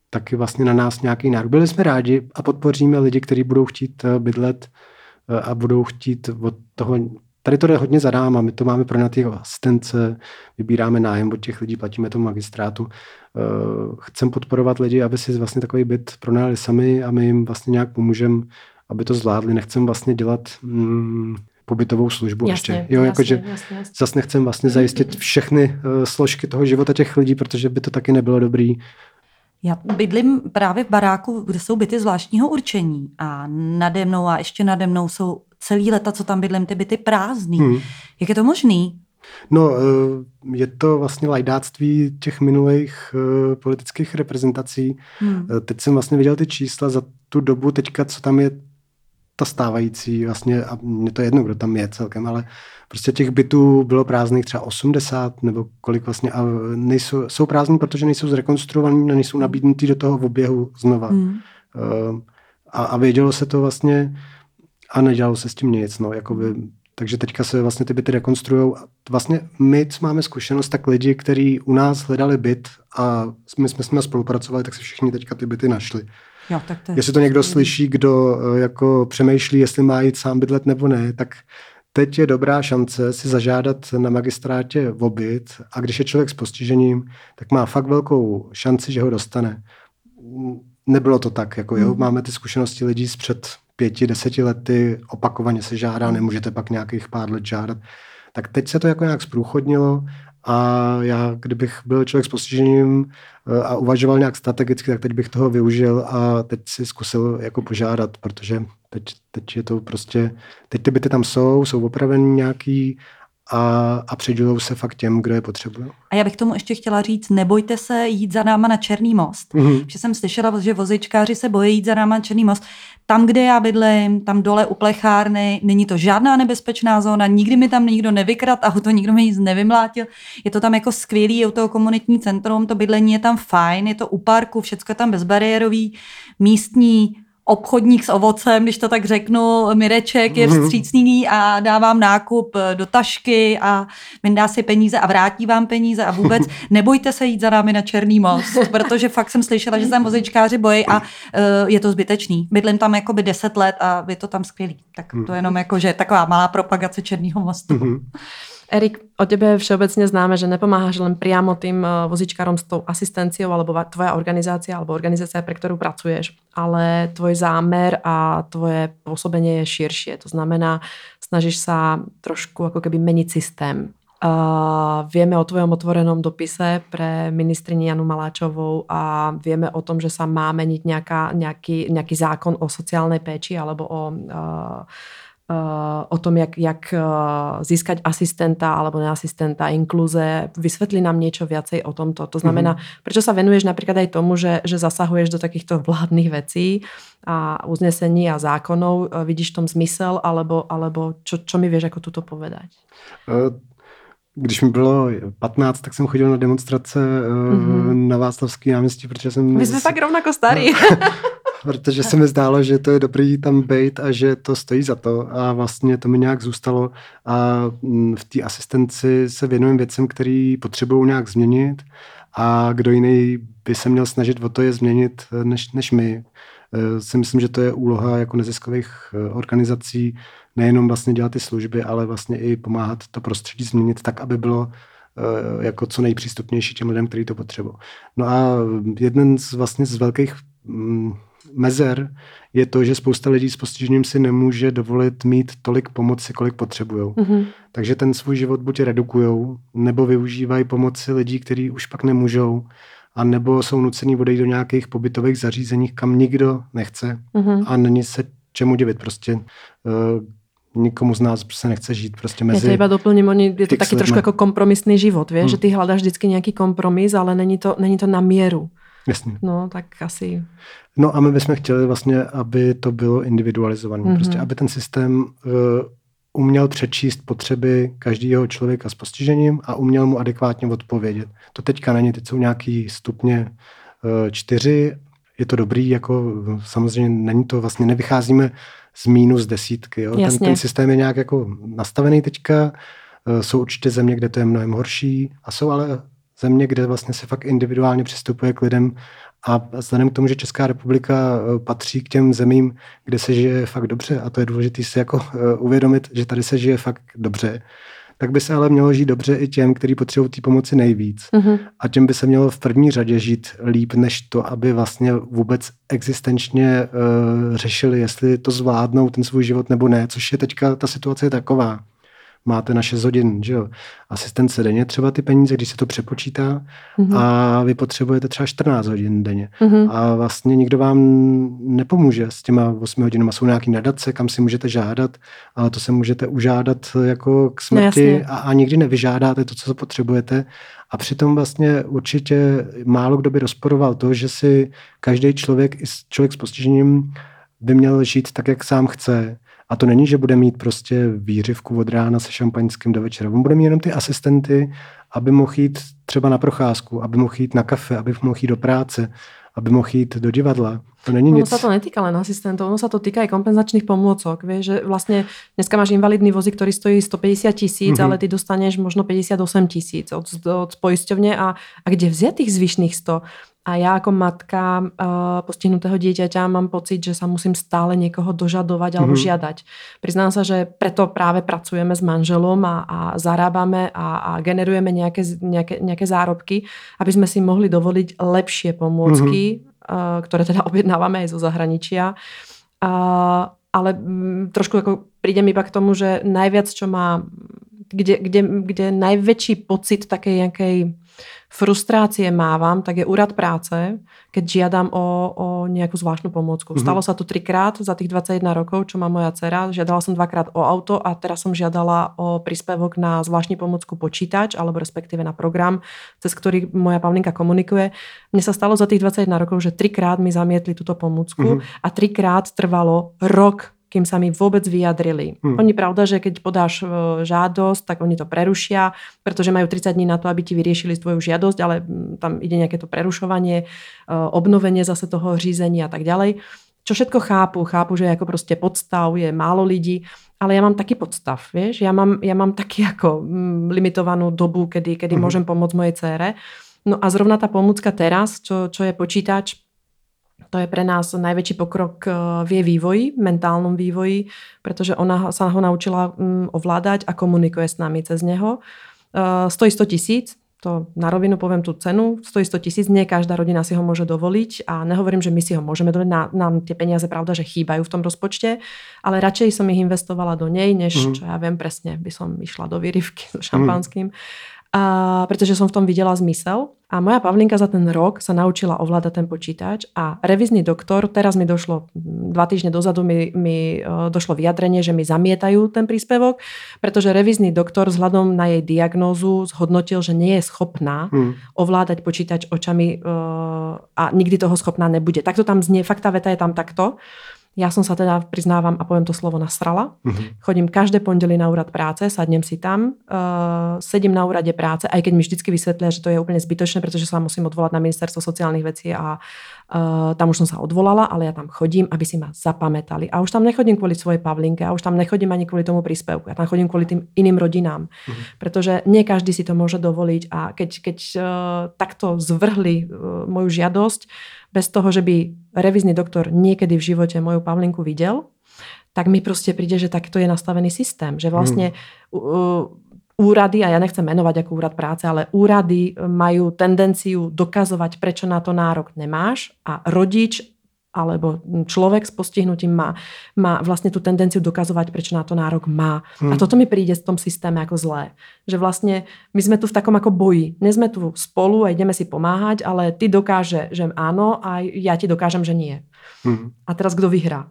taky vlastně na nás nějaký nárok. Byli jsme rádi a podpoříme lidi, kteří budou chtít uh, bydlet uh, a budou chtít od toho Tady to jde hodně za náma, my to máme pro těch asistence, vybíráme nájem od těch lidí, platíme to magistrátu. Eh, chcem podporovat lidi, aby si vlastně takový byt pronajali sami a my jim vlastně nějak pomůžeme, aby to zvládli. Nechcem vlastně dělat mm, pobytovou službu jasně, ještě. Jo, jasně, jakože zase nechcem vlastně zajistit všechny uh, složky toho života těch lidí, protože by to taky nebylo dobrý. Já bydlím právě v baráku, kde jsou byty zvláštního určení a nade mnou a ještě nade mnou jsou celý leta, co tam bydlím, ty byty prázdný. Hmm. Jak je to možný? No, eh, je to vlastně lajdáctví těch minulých eh, politických reprezentací. Hmm. Eh, teď jsem vlastně viděl ty čísla za tu dobu teďka, co tam je ta stávající, vlastně, a mě to je jedno, kdo tam je celkem, ale prostě těch bytů bylo prázdných třeba 80 nebo kolik vlastně a nejsou, jsou prázdní, protože nejsou zrekonstruovaný, nejsou nabídnutý do toho oběhu znova. Hmm. A, a vědělo se to vlastně, a nedělalo se s tím nic. No, jakoby, takže teďka se vlastně ty byty rekonstruují. Vlastně my, co máme zkušenost, tak lidi, kteří u nás hledali byt a my jsme s nimi spolupracovali, tak si všichni teďka ty byty našli. Jo, tak to jestli to někdo slyší, kdo eh, jako přemýšlí, jestli má jít sám bydlet nebo ne, tak teď je dobrá šance si zažádat na magistrátě v obyt a když je člověk s postižením, tak má fakt velkou šanci, že ho dostane. Nebylo to tak, jako jo, hmm. máme ty zkušenosti lidí z před pěti, deseti lety opakovaně se žádá, nemůžete pak nějakých pár let žádat. Tak teď se to jako nějak zprůchodnilo a já, kdybych byl člověk s postižením eh, a uvažoval nějak strategicky, tak teď bych toho využil a teď si zkusil jako požádat, protože teď, teď je to prostě, teď ty byty tam jsou, jsou opravený nějaký a, a předělou se fakt těm, kdo je potřebují. A já bych tomu ještě chtěla říct, nebojte se jít za náma na Černý most. Mm-hmm. Že jsem slyšela, že vozičkáři se bojí jít za náma na Černý most. Tam, kde já bydlím, tam dole u plechárny, není to žádná nebezpečná zóna, nikdy mi tam nikdo nevykrad, auto nikdo mi nic nevymlátil. Je to tam jako skvělý, je to komunitní centrum, to bydlení je tam fajn, je to u parku, všechno je tam bezbariérový, místní obchodník s ovocem, když to tak řeknu, Mireček je mhm. vstřícný a dá vám nákup eh, do tašky a vyndá si peníze a vrátí vám peníze a vůbec nebojte se jít za námi na Černý most, protože fakt jsem slyšela, že se tam vozičkáři bojí a uh, je to zbytečný. Bydlím tam jako by 10 let a je to tam skvělý. Tak to mhm. jenom jako, že taková malá propagace Černého mostu. Erik, o tebe všeobecne známe, že nepomáhaš len priamo tým eh, vozíčkarom s tou asistenciou alebo tvoja organizácia alebo organizácia, pre ktorú pracuješ, ale tvoj zámer a tvoje pôsobenie je širšie. To znamená, snažíš sa trošku ako keby meniť systém. Uh, vieme o tvojom otvorenom dopise pre ministrini Janu Maláčovou a vieme o tom, že sa má meniť nejaká, nejaký, nejaký zákon o sociálnej péči alebo o uh, o tom, jak, jak získať asistenta alebo neasistenta, inkluze. Vysvetli nám niečo viacej o tomto. To znamená, mm-hmm. prečo sa venuješ napríklad aj tomu, že, že zasahuješ do takýchto vládnych vecí a uznesení a zákonov. Vidíš v tom zmysel, alebo, alebo čo, čo mi vieš ako tuto povedať? Když mi bylo 15, tak jsem chodil na demonstrace mm-hmm. na Václavský náměstí, protože jsem... My jsme fakt rovnako starí. protože se mi zdálo, že to je dobrý tam být a že to stojí za to a vlastně to mi nějak zůstalo a mm, v té asistenci se věnujeme věcem, které potřebují nějak změnit a kdo jiný by se měl snažit o to je změnit než, než my. E, si myslím, že to je úloha jako neziskových e, organizací nejenom vlastně dělat ty služby, ale vlastně i pomáhat to prostředí změnit tak, aby bylo jako co nejpřístupnější těm lidem, kteří to potřebují. No a jeden z vlastně z velkých mm, mezer je to, že spousta lidí s postižením si nemůže dovolit mít tolik pomoci, kolik potřebují. Mm-hmm. Takže ten svůj život buď redukují, nebo využívají pomoci lidí, kteří už pak nemůžou, a nebo jsou nucení odejít do nějakých pobytových zařízení, kam nikdo nechce mm-hmm. a není se čemu divit. Prostě uh, nikomu z nás se nechce žít prostě mezi... Já iba doplním, oni, je to taky trošku jako kompromisný život, víš, hmm. že ty hledáš vždycky nějaký kompromis, ale není to, není to na míru. Jasně. No, tak asi... No a my bychom chtěli vlastně, aby to bylo individualizované. Mm-hmm. Prostě, aby ten systém uh, uměl přečíst potřeby každého člověka s postižením a uměl mu adekvátně odpovědět. To teďka není, teď jsou nějaký stupně uh, čtyři, je to dobrý, jako samozřejmě není to, vlastně nevycházíme z mínus desítky. Jo? Ten, ten systém je nějak jako nastavený teďka, uh, jsou určitě země, kde to je mnohem horší a jsou ale země, kde vlastně se fakt individuálně přistupuje k lidem a vzhledem k tomu, že Česká republika eh, patří k těm zemím, kde se žije fakt dobře, a to je důležité si jako eh, uvědomit, že tady se žije fakt dobře, tak by se ale mělo žít dobře i těm, kteří potřebují té pomoci nejvíc. Mm-hmm. A těm by se mělo v první řadě žít líp, než to, aby vlastně vůbec existenčně uh, řešili, jestli to zvládnou ten svůj život nebo ne, což je teďka, ta situace je taková máte na 6 hodin, že jo, asistence denně třeba ty peníze, když se to přepočítá mm-hmm. a vy potřebujete třeba 14 hodin denně mm-hmm. a vlastně nikdo vám nepomůže s těma 8 hodinama. Jsou nějaký nadace, kam si můžete žádat, ale to se můžete užádat jako k smrti no, a, a nikdy nevyžádáte to, co potřebujete a přitom vlastně určitě málo kdo by rozporoval to, že si každý člověk, i člověk s postižením by měl žít tak, jak sám chce a to není, že bude mít prostě výřivku od rána se šampaňským do večera. On bude mít jenom ty asistenty, aby mohl jít třeba na procházku, aby mohl jít na kafe, aby mohl jít do práce, aby mohl jít do divadla. To není ono nic. sa to netýka len asistentov, ono sa to týka aj kompenzačných pomôcok. Vieš, že vlastne dneska máš invalidný vozík, ktorý stojí 150 tisíc, mm-hmm. ale ty dostaneš možno 58 tisíc od, od poisťovne a, a kde vziať tých zvyšných 100? A ja ako matka uh, postihnutého dieťaťa mám pocit, že sa musím stále niekoho dožadovať alebo mm-hmm. žiadať. Priznám sa, že preto práve pracujeme s manželom a, a zarábame a, a generujeme nejaké, nejaké, nejaké zárobky, aby sme si mohli dovoliť lepšie pomôcky, mm-hmm. uh, ktoré teda objednávame aj zo zahraničia. Uh, ale m, trošku ako prídem iba k tomu, že najviac, čo má, kde, kde, kde najväčší pocit takej nejakej frustrácie mávam, tak je úrad práce, keď žiadam o, o nejakú zvláštnu pomôcku. Mm-hmm. Stalo sa to trikrát za tých 21 rokov, čo má moja dcera. Žiadala som dvakrát o auto a teraz som žiadala o príspevok na zvláštnu pomôcku počítač, alebo respektíve na program, cez ktorý moja Pavlinka komunikuje. Mne sa stalo za tých 21 rokov, že trikrát mi zamietli túto pomôcku mm-hmm. a trikrát trvalo rok kým sa mi vôbec vyjadrili. Hmm. Oni pravda, že keď podáš e, žádosť, tak oni to prerušia, pretože majú 30 dní na to, aby ti vyriešili tvoju žiadosť, ale tam ide nejaké to prerušovanie, e, obnovenie zase toho řízení a tak ďalej. Čo všetko chápu, chápu, že ako proste podstav je málo lidí, ale ja mám taký podstav, vieš, ja mám, ja mám taký ako limitovanú dobu, kedy, kedy hmm. môžem pomôcť mojej cére. No a zrovna tá pomôcka teraz, čo, čo je počítač, to je pre nás najväčší pokrok eh, v jej vývoji, mentálnom vývoji, pretože ona sa ho naučila mm, ovládať a komunikuje s nami cez neho. Eh, stojí 100 tisíc, to na rovinu poviem tú cenu, stojí 100 tisíc, nie každá rodina si ho môže dovoliť a nehovorím, že my si ho môžeme dovoliť, nám, nám tie peniaze pravda, že chýbajú v tom rozpočte, ale radšej som ich investovala do nej, než mm. čo ja viem presne, by som išla do výrivky so šampanským. Mm. A, pretože som v tom videla zmysel. A moja Pavlinka za ten rok sa naučila ovládať ten počítač a revizný doktor, teraz mi došlo, dva týždne dozadu mi, mi e, došlo vyjadrenie, že mi zamietajú ten príspevok, pretože revizný doktor vzhľadom na jej diagnózu zhodnotil, že nie je schopná hmm. ovládať počítač očami uh, a nikdy toho schopná nebude. Takto tam znie, fakt tá veta je tam takto. Ja som sa teda, priznávam a poviem to slovo, nasrala. Uh-huh. Chodím každé pondelí na úrad práce, sadnem si tam, uh, sedím na úrade práce, aj keď mi vždycky vysvetlia, že to je úplne zbytočné, pretože sa musím odvolať na ministerstvo sociálnych vecí a uh, tam už som sa odvolala, ale ja tam chodím, aby si ma zapamätali. A už tam nechodím kvôli svojej Pavlinke, a už tam nechodím ani kvôli tomu príspevku. Ja tam chodím kvôli tým iným rodinám. Uh-huh. Pretože nie každý si to môže dovoliť a keď, keď uh, takto zvrhli uh, moju žiadosť, bez toho, že by revizný doktor niekedy v živote moju Pavlinku videl, tak mi proste príde, že takto je nastavený systém. Že vlastne hmm. Úrady, a ja nechcem menovať ako úrad práce, ale úrady majú tendenciu dokazovať, prečo na to nárok nemáš a rodič alebo človek s postihnutím má, má vlastne tú tendenciu dokazovať, prečo na to nárok má. Hmm. A toto mi príde v tom systéme ako zlé. Že vlastne my sme tu v takom ako boji. Nie sme tu spolu a ideme si pomáhať, ale ty dokáže, že áno a ja ti dokážem, že nie. Hmm. A teraz kdo vyhrá?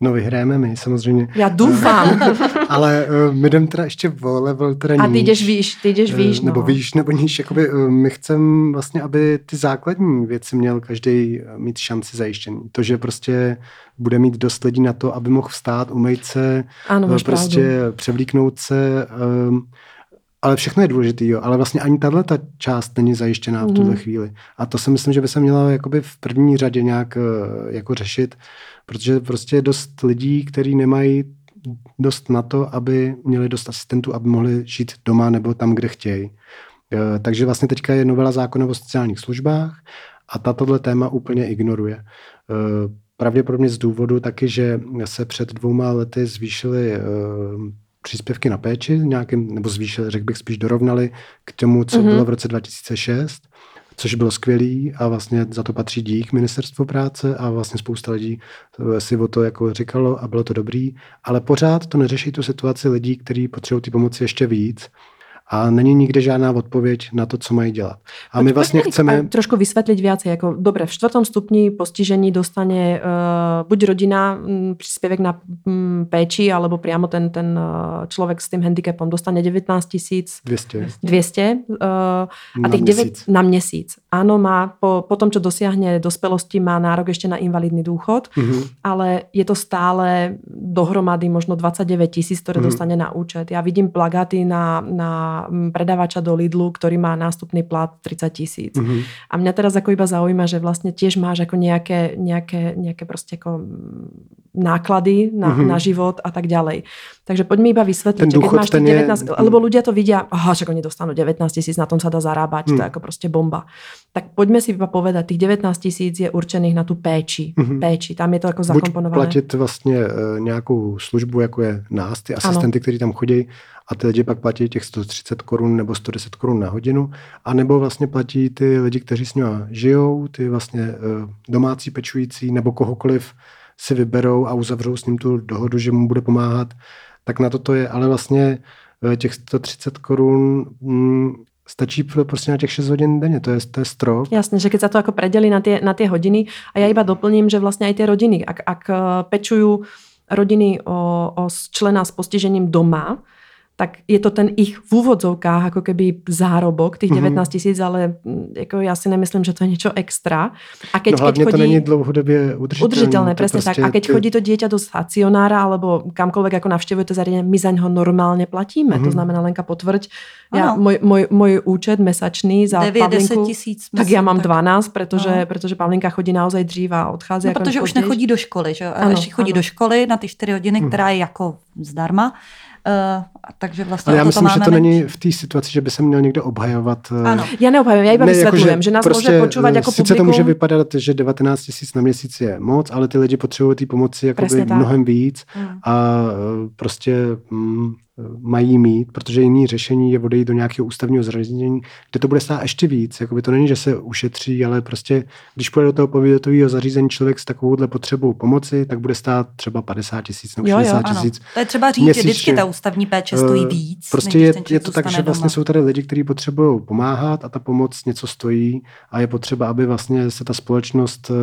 No vyhrajeme my, samozřejmě. Já doufám. Ale uh, my jdem teda ještě o level teda A ty jdeš výš, ty jdeš výš, uh, Nebo no. výš, nebo níž. Jakoby, uh, my chceme vlastně, aby ty základní věci měl každý mít šanci zajištěný. To, že prostě bude mít dost lidí na to, aby mohl vstát, umýt se, ano, uh, prostě pravdu. převlíknout se, uh, ale všechno je důležité, jo. ale vlastně ani tahle ta část není zajištěná v tuhle mm. chvíli. A to si myslím, že by se měla jakoby v první řadě nějak jako řešit, protože prostě je dost lidí, kteří nemají dost na to, aby měli dost asistentů, aby mohli žít doma nebo tam, kde chtějí. E, takže vlastně teďka je novela zákona o sociálních službách a ta tohle téma úplně ignoruje. E, pravděpodobně z důvodu taky, že se před dvouma lety zvýšily příspěvky na péči, nějakým, nebo zvýšili, řekl bych spíš dorovnali k tomu, co mm-hmm. bylo v roce 2006 což bylo skvělý a vlastně za to patří dík ministerstvu práce a vlastně spousta lidí si o to jako říkalo a bylo to dobrý, ale pořád to neřeší tu situaci lidí, kteří potřebují ty pomoci ještě víc a není nikde žádná odpověď na to, co mají dělat. A my vlastně chceme... Trošku vysvětlit víc, jako dobre, v čtvrtom stupni postižení dostane uh, buď rodina um, příspěvek na um, péči, alebo priamo ten, ten uh, člověk s tím handicapom dostane 19 tisíc 200. 200 uh, a těch 9 na měsíc. Áno, má po, po tom, čo dosiahne dospelosti, má nárok ešte na invalidný důchod, mm-hmm. ale je to stále dohromady možno 29 tisíc, ktoré mm-hmm. dostane na účet. Ja vidím plagáty na, na predavača do Lidlu, ktorý má nástupný plat 30 tisíc. Mm-hmm. A mňa teraz ako iba zaujíma, že vlastne tiež máš ako nejaké, nejaké, nejaké proste ako náklady na, mm-hmm. na život a tak ďalej. Takže poďme iba vysvetliť, že keď máš 19, je... lebo ľudia to vidia, aha, že oni dostanú 19 tisíc, na tom sa dá zarábať, mm. to je ako proste bomba. Tak poďme si iba povedať, tých 19 tisíc je určených na tú péči. Mm-hmm. péči. Tam je to ako zakomponované. Buď platit vlastně uh, nějakou službu, jako je nás, ty asistenty, kteří tam chodí, a ty lidi pak platí těch 130 korun nebo 110 korun na hodinu, a nebo vlastně platí ty lidi, kteří s nimi žijou, ty vlastně uh, domácí pečující nebo kohokoliv si vyberou a uzavřou s ním tu dohodu, že mu bude pomáhat, tak na to to je. Ale vlastně uh, těch 130 korun mm, stačí prostě na těch 6 hodin denně, to je, to je strop. Jasně, že keď sa to jako predelí na tie, na tie hodiny a ja iba doplním, že vlastně aj tie rodiny, ak, ak pečujú rodiny o, o člena s postižením doma, tak je to ten ich v úvodzovkách ako keby zárobok, tých 19 mhm. tisíc, ale mm, jako já si nemyslím, že to je něco extra. A keď, no hlavně keď chodí, to není dlouhodobě udržitelné. Udržitelné, presne prostě tak. A keď ty... chodí to dieťa do stacionára alebo kamkoľvek ako navštevuje to zariadenie, my za něho normálně platíme. Mm-hmm. To mhm. znamená, Lenka potvrď, já, můj, můj, můj účet mesačný za 9, Pavlinku, tisíc. Tak já mám tak. 12, protože, no. protože Pavlinka chodí naozaj dřív a odchází. No, jako protože už nechodí do školy, že? Ano, ještě chodí ano. do školy na ty 4 hodiny, hmm. která je jako zdarma. Uh, takže vlastně Ale já myslím, že to není v té situaci, že by se měl někdo obhajovat. Eh, ano. Já neobhajujem, já iba ne, vysvětlujem, jako, že, že nás prostě, může počúvat jako sice publikum. to může vypadat, že 19 tisíc na měsíc je moc, ale ty lidi potřebují té pomoci jakoby mnohem víc hmm. a eh, prostě mm, mají mít, protože jiný řešení je odejít do nějakého ústavního zařízení, kde to bude stát ještě víc. Jakoby to není, že se ušetří, ale prostě, když půjde do toho pobytového zařízení člověk s takovouhle potřebou pomoci, tak bude stát třeba 50 tisíc nebo 60 tisíc. To je třeba říct, měsíčně. že vždycky ta ústavní péče stojí eh, víc. Prostě je, je to tak, že vlastně doma. jsou tady lidi, kteří potřebují pomáhat a ta pomoc něco stojí a je potřeba, aby vlastně se ta společnost eh,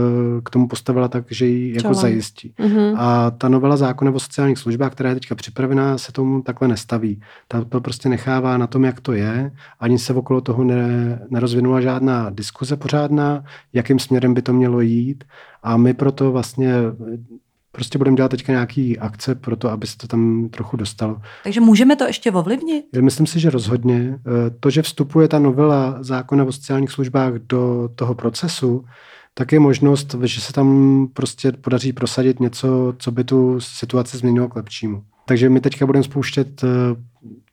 k tomu postavila tak, že ji jako zajistí. Mm-hmm. A ta novela zákona o sociálních službách, která je teďka připravená, se tomu takhle takhle nestaví. Ta to prostě nechává na tom, jak to je. Ani se okolo toho ne, nerozvinula žádná diskuze pořádná, jakým směrem by to mělo jít. A my proto vlastně prostě budeme dělat teďka nějaký akce pro to, aby se to tam trochu dostalo. Takže můžeme to ještě ovlivnit? Myslím si, že rozhodně. Eh, to, že vstupuje ta novela zákona o sociálních službách do toho procesu, tak je možnost, že se tam prostě podaří prosadit něco, co by tu situaci změnilo k lepšímu. Takže my teďka budeme spouštět eh,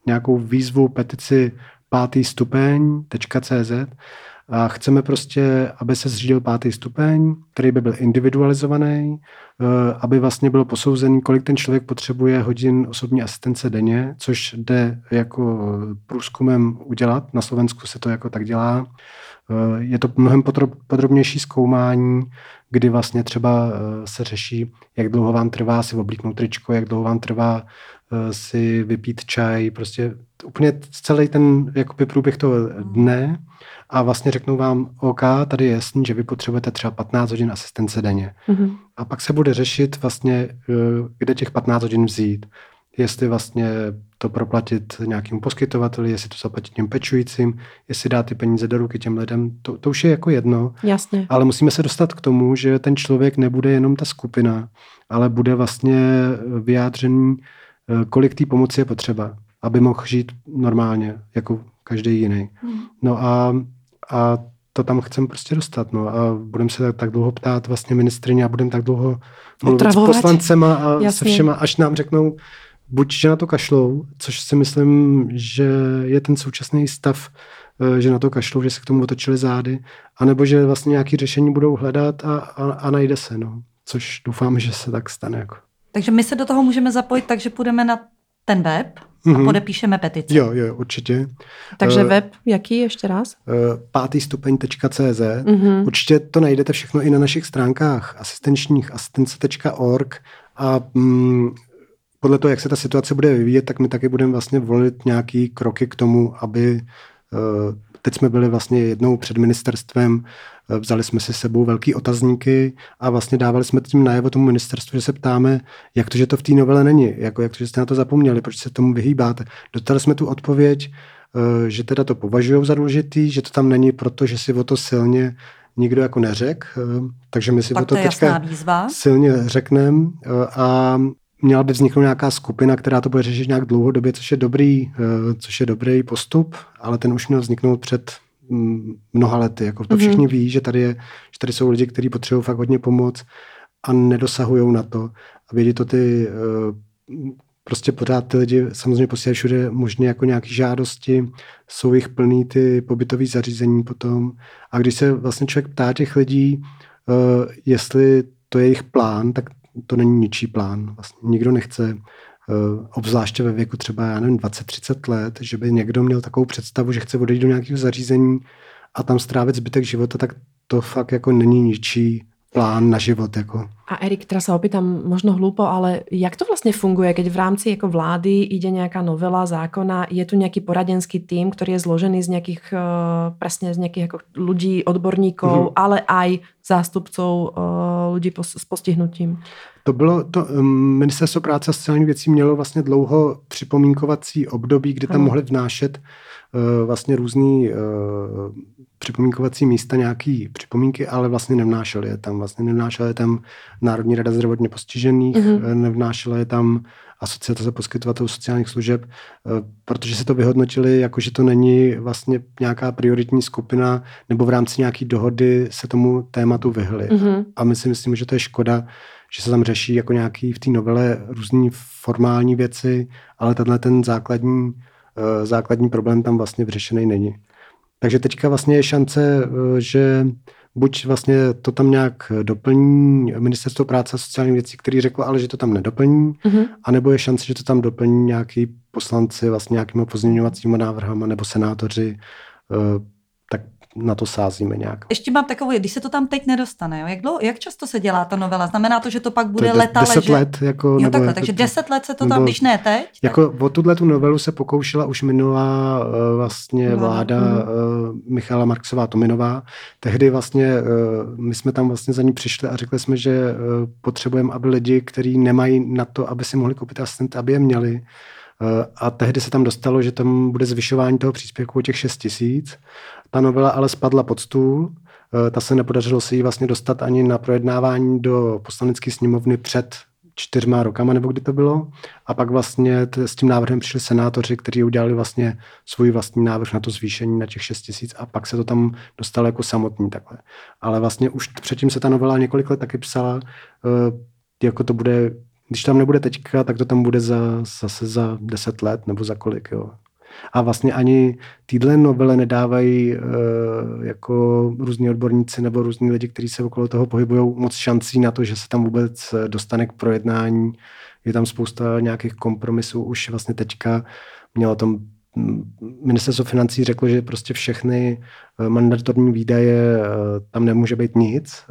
nějakou výzvu, petici pátý stupeň.cz a chceme prostě, aby se zřídil pátý stupeň, který by byl individualizovaný, eh, aby vlastně byl posouzený, kolik ten člověk potřebuje hodin osobní asistence denně, což jde jako průzkumem udělat. Na Slovensku se to jako tak dělá. Eh, je to mnohem podrobnější zkoumání, kdy vlastně třeba eh, se řeší, jak dlouho vám trvá si oblíknout tričko, jak dlouho vám trvá si vypít čaj, prostě úplně celý ten jakoby průběh toho dne a vlastně řeknou vám, OK, tady je jasný, že vy potřebujete třeba 15 hodin asistence denně. Mm-hmm. A pak se bude řešit vlastně, eh, kde těch 15 hodin vzít. Jestli vlastně to proplatit nějakým poskytovateli, jestli to zaplatit těm pečujícím, jestli dát ty peníze do ruky těm lidem, to, to už je jako jedno. Jasně. Ale musíme se dostat k tomu, že ten člověk nebude jenom ta skupina, ale bude vlastně vyjádřený, eh, kolik té pomoci je potřeba, aby mohl žít normálně, jako každý jiný. Hmm. No a a to tam chcem prostě dostat. No. A budeme se tak, tak dlouho ptát vlastně ministrině a budeme tak dlouho mluvit Otravovat. s poslancema a Jasně. se všema, až nám řeknou, buď, že na to kašlou, což si myslím, že je ten současný stav, eh, že na to kašlou, že se k tomu otočili zády, anebo že vlastně nějaké řešení budou hledat a, a, a najde se, no. Což doufám, že se tak stane. Jako. Takže my se do toho můžeme zapojit, takže půjdeme na ten web a mm-hmm. podepíšeme petici. Jo, jo, určitě. Takže uh, web, jaký ještě raz? Uh, pátýstupeň.cz. Mm-hmm. Určitě to najdete všechno i na našich stránkách asistenčních asistence.org a mm, podle toho, jak se ta situace bude vyvíjet, tak my taky budeme vlastně volit nějaký kroky k tomu, aby uh, teď jsme byli vlastně jednou před ministerstvem Vzali jsme si sebou velký otazníky a vlastně dávali jsme tím najevo tomu ministerstvu, že se ptáme, jak to, že to v té novele není, jako jak to, že jste na to zapomněli, proč se tomu vyhýbáte. Dostali jsme tu odpověď, eh, že teda to považují za důležitý, že to tam není proto, že si o to silně nikdo jako neřek, eh, takže my si tak o to, to teďka výzva. silně řekneme eh, a měla by vzniknout nějaká skupina, která to bude řešit nějak dlouhodobě, což je dobrý, což je dobrý postup, ale ten už měl vzniknout před mnoha lety. Jako to mhm. všichni ví, že tady, je, že tady jsou lidi, kteří potřebují fakt hodně pomoc a nedosahují na to. A vědí to ty eh, prostě pořád ty lidi samozřejmě posílají všude možné jako nějaké žádosti, jsou jich plný ty pobytové zařízení potom. A když se vlastně člověk ptá těch lidí, uh, jestli to je jejich plán, tak to není ničí plán. Vlastně nikdo nechce Eh, obzvláště ve věku třeba, já nevím, 20-30 let, že by někdo měl takovou představu, že chce odejít do nějakého zařízení a tam strávit zbytek života, tak to fakt jako není ničí plán na život. Jako. A Erik, teraz sa opýtam možno hlúpo, ale jak to vlastne funguje, keď v rámci jako vlády ide nejaká novela zákona, je tu nejaký poradenský tým, ktorý je zložený z nejakých, uh, presne z nejakých jako ľudí, odborníkov, mm-hmm. ale aj zástupcov uh, ľudí pos- s postihnutím? To bylo, to um, ministerstvo práce a sociálních věcí mělo vlastně dlouho připomínkovací období, kdy tam ano. mohli vnášet uh, vlastně různý uh, připomínkovací místa nějaký připomínky, ale vlastně nevnášeli je tam. Vlastně nevnášela je tam Národní rada zdravotně postižených, mm-hmm. nevnášela je tam asociace poskytovatelů sociálních služeb, protože se to vyhodnotili, jako že to není vlastně nějaká prioritní skupina, nebo v rámci nějaké dohody se tomu tématu vyhli. Mm-hmm. A my si myslím, že to je škoda, že se tam řeší jako nějaký v té novele různý formální věci, ale tenhle ten základní, eh, základní problém tam vlastně vyřešený není. Takže teďka vlastně je šance, eh, že buď vlastně to tam nějak doplní ministerstvo práce a sociálních věcí, který řekl, ale že to tam nedoplní, mm-hmm. anebo je šance, že to tam doplní nějaký poslanci vlastně nějakými pozměňovacími návrhama nebo senátoři, eh, na to sázíme nějak. Ještě mám takový, když se to tam teď nedostane, jo, jak, dlouho, jak často se dělá ta novela? Znamená to, že to pak bude to leta deset ležet? let. Jako, jo, nebo takhle, jako, takže deset let se to tam, když ne teď? Jako tak... o tuhle tu novelu se pokoušela už minulá uh, vlastně vláda, vláda uh, Michala Marksová Tominová. Tehdy vlastně uh, my jsme tam vlastně za ní přišli a řekli jsme, že uh, potřebujeme, aby lidi, kteří nemají na to, aby si mohli koupit asistent, aby je měli. A tehdy se tam dostalo, že tam bude zvyšování toho příspěvku o těch 6 tisíc ta novela ale spadla pod stůl. Eh, ta se nepodařilo se jí vlastně dostat ani na projednávání do poslanecké sněmovny před čtyřma rokama, nebo kdy to bylo. A pak vlastně s tím návrhem přišli senátoři, kteří udělali vlastně svůj vlastní návrh na to zvýšení na těch 6 tisíc a pak se to tam dostalo jako samotný takhle. Ale vlastně už předtím se ta novela několik let taky psala, uh, jako to bude, když tam nebude teďka, tak to tam bude za, zase za 10 let nebo za kolik, jo. A vlastně ani týdle novele nedávají uh, jako různí odborníci nebo různí lidi, kteří se okolo toho pohybují, moc šancí na to, že se tam vůbec dostane k projednání. Je tam spousta nějakých kompromisů. Už vlastně teďka mělo tom ministerstvo financí řeklo, že prostě všechny eh, mandatorní výdaje eh, tam nemůže být nic.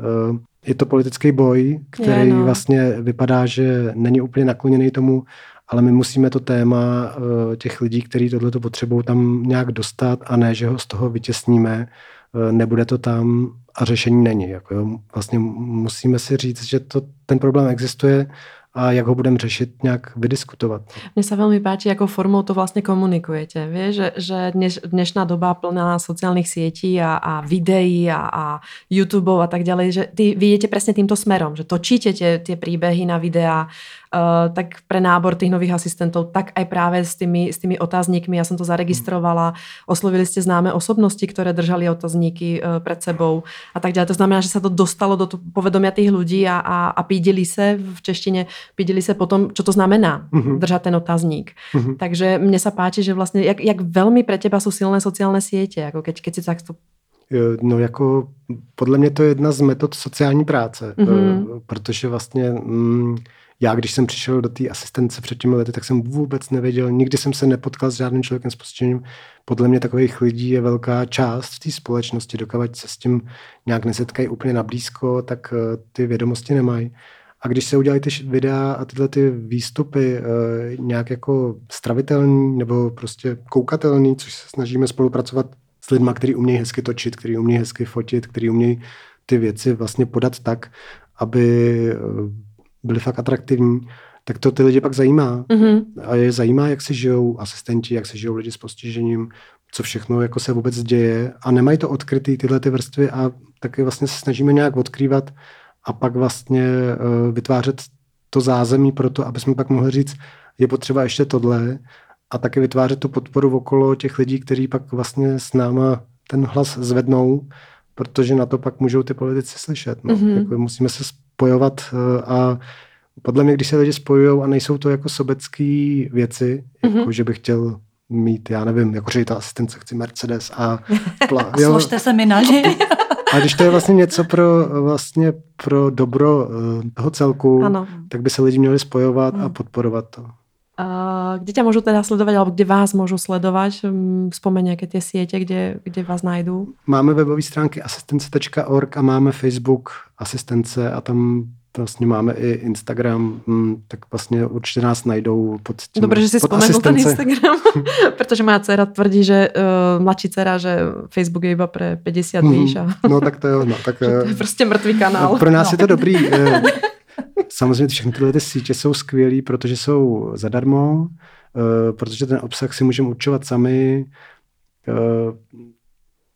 Je to politický boj, který je, no. vlastně vypadá, že není úplně nakloněný tomu, ale my musíme to téma uh, těch lidí, kteří tohle potřebují, tam nějak dostat a ne, že ho z toho vytěsníme, uh, nebude to tam a řešení není. Jako jo. Vlastně musíme si říct, že to, ten problém existuje a jak ho budeme řešit, nějak vydiskutovat. Mně se velmi páči, jakou formou to vlastně komunikujete. Víš, že, že dneš, dnešná doba plná sociálních sítí a, a videí a, a YouTube a tak dále, že ty, vy jdete přesně tímto smerom, že točíte ty příběhy na videa, Uh, tak pre nábor tých nových asistentov, tak aj práve s tými, s tými otáznikmi, ja som to zaregistrovala, oslovili ste známe osobnosti, ktoré držali otázníky uh, pred sebou a tak ďalej. To znamená, že sa to dostalo do povedomia tých ľudí a, a, a pídili se v češtine pídili se potom, čo to znamená uh-huh. držať ten otazník. Uh-huh. Takže mne sa páči, že vlastně, jak, jak veľmi pre teba sú silné sociálne siete, jako keď, keď si takto No jako podle mě to je jedna z metod sociální práce, mm-hmm. protože vlastně mm, já, když jsem přišel do té asistence před těmi lety, tak jsem vůbec nevěděl, nikdy jsem se nepotkal s žádným člověkem s postižením. Podle mě takových lidí je velká část v té společnosti, dokud se s tím nějak nesetkají úplně na blízko, tak uh, ty vědomosti nemají. A když se udělají ty videa a tyhle ty výstupy e, nějak jako stravitelný nebo prostě koukatelný, což se snažíme spolupracovat s lidmi, kteří umějí hezky točit, kteří umějí hezky fotit, kteří umějí ty věci vlastně podat tak, aby e, byly fakt atraktivní, tak to ty lidi pak zajímá. Mm-hmm. A je zajímá, jak si žijou asistenti, jak si žijou lidi s postižením, co všechno jako se vůbec děje a nemají to odkrytý tyhle ty vrstvy a taky vlastně se snažíme nějak odkrývat a pak vlastně uh, vytvářet to zázemí pro to, aby jsme pak mohli říct, je potřeba ještě tohle a taky vytvářet tu podporu okolo těch lidí, kteří pak vlastně s náma ten hlas zvednou, protože na to pak můžou ty politici slyšet. No. Mm-hmm. Jako musíme se spojovat uh, a podle mě, když se lidi spojují a nejsou to jako sobecké věci, mm-hmm. jako že bych chtěl mít, já nevím, jako ředitel asistence, chci Mercedes a... Pla, a složte se mi na ně. A když to je vlastně něco pro, vlastně pro dobro eh, toho celku, ano. tak by se lidi měli spojovat hmm. a podporovat to. A kde tě můžu teda sledovat, alebo kde vás můžu sledovat? Hm, vzpomeň nějaké ty sítě, kde, kde vás najdu. Máme webové stránky asistence.org a máme Facebook asistence a tam vlastně máme i Instagram, hm, tak vlastně určitě nás najdou pod tím, Dobře, že si vzpomenul ten Instagram, protože má dcera tvrdí, že uh, mladší dcera, že Facebook je iba pro 50 mm, víš. A... No tak to jo, no, tak, to je eh, prostě mrtvý kanál. Pro nás no. je to dobrý. Eh, samozřejmě všechny tyhle ty sítě jsou skvělý, protože jsou zadarmo, protože ten obsah si můžeme určovat sami,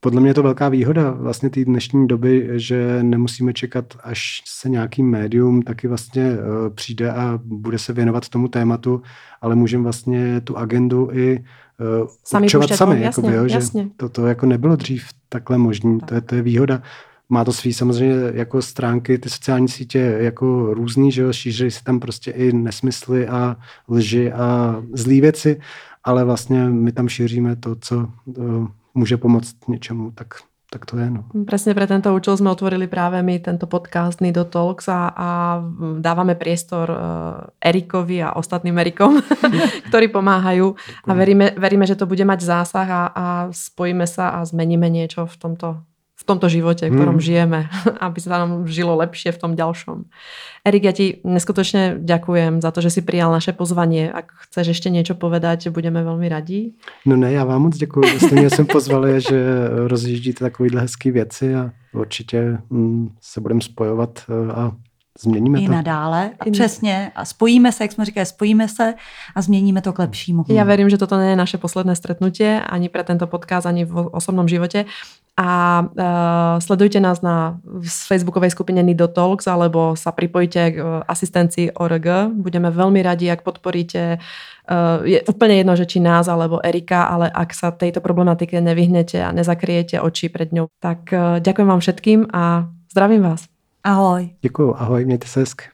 podle mě je to velká výhoda vlastně té dnešní doby, že nemusíme čekat, až se nějaký médium taky vlastně uh, přijde a bude se věnovat tomu tématu, ale můžeme vlastně tu agendu i uh, sami určovat sami. Jasně, jakoby, jo, jasně. Že to, to jako nebylo dřív takhle možné. To, je, to je výhoda. Má to svý samozřejmě jako stránky, ty sociální sítě jako různý, že jo, šíří se tam prostě i nesmysly a lži a zlý věci, ale vlastně my tam šíříme to, co uh, může pomoct něčemu, tak tak to je. No. Presne pre tento účel sme otvorili práve my tento podcast Nido Talks a, a dávame priestor uh, Erikovi a ostatným Erikom, ktorí pomáhajú a veríme, veríme, že to bude mať zásah a, a spojíme sa a zmeníme niečo v tomto v tomto životě, v ktorom hmm. žijeme, aby se nám žilo lepšie v tom ďalšom. Erik, ja ti neskutočne ďakujem za to, že si prijal naše pozvanie. Ak chceš ještě něco povedať, budeme velmi radí. No ne, já vám moc děkuji, že jste mě sem pozvali, že rozjíždíte takovýhle hezký věci a určitě mm, se budeme spojovat eh, a změníme I to. nadále. A přesně. A spojíme se, jak jsme říkali, spojíme se a změníme to k lepšímu. Já verím, že toto nie je naše posledné stretnutie ani pre tento podcast, ani v osobnom živote a uh, sledujte nás na facebookovej skupine Nido Talks alebo sa pripojte k uh, asistencii ORG. Budeme veľmi radi, ak podporíte uh, je úplne jedno, že či nás alebo Erika, ale ak sa tejto problematike nevyhnete a nezakriete oči pred ňou, tak uh, ďakujem vám všetkým a zdravím vás. Ahoj. Děkuju, ahoj, mějte se hezky.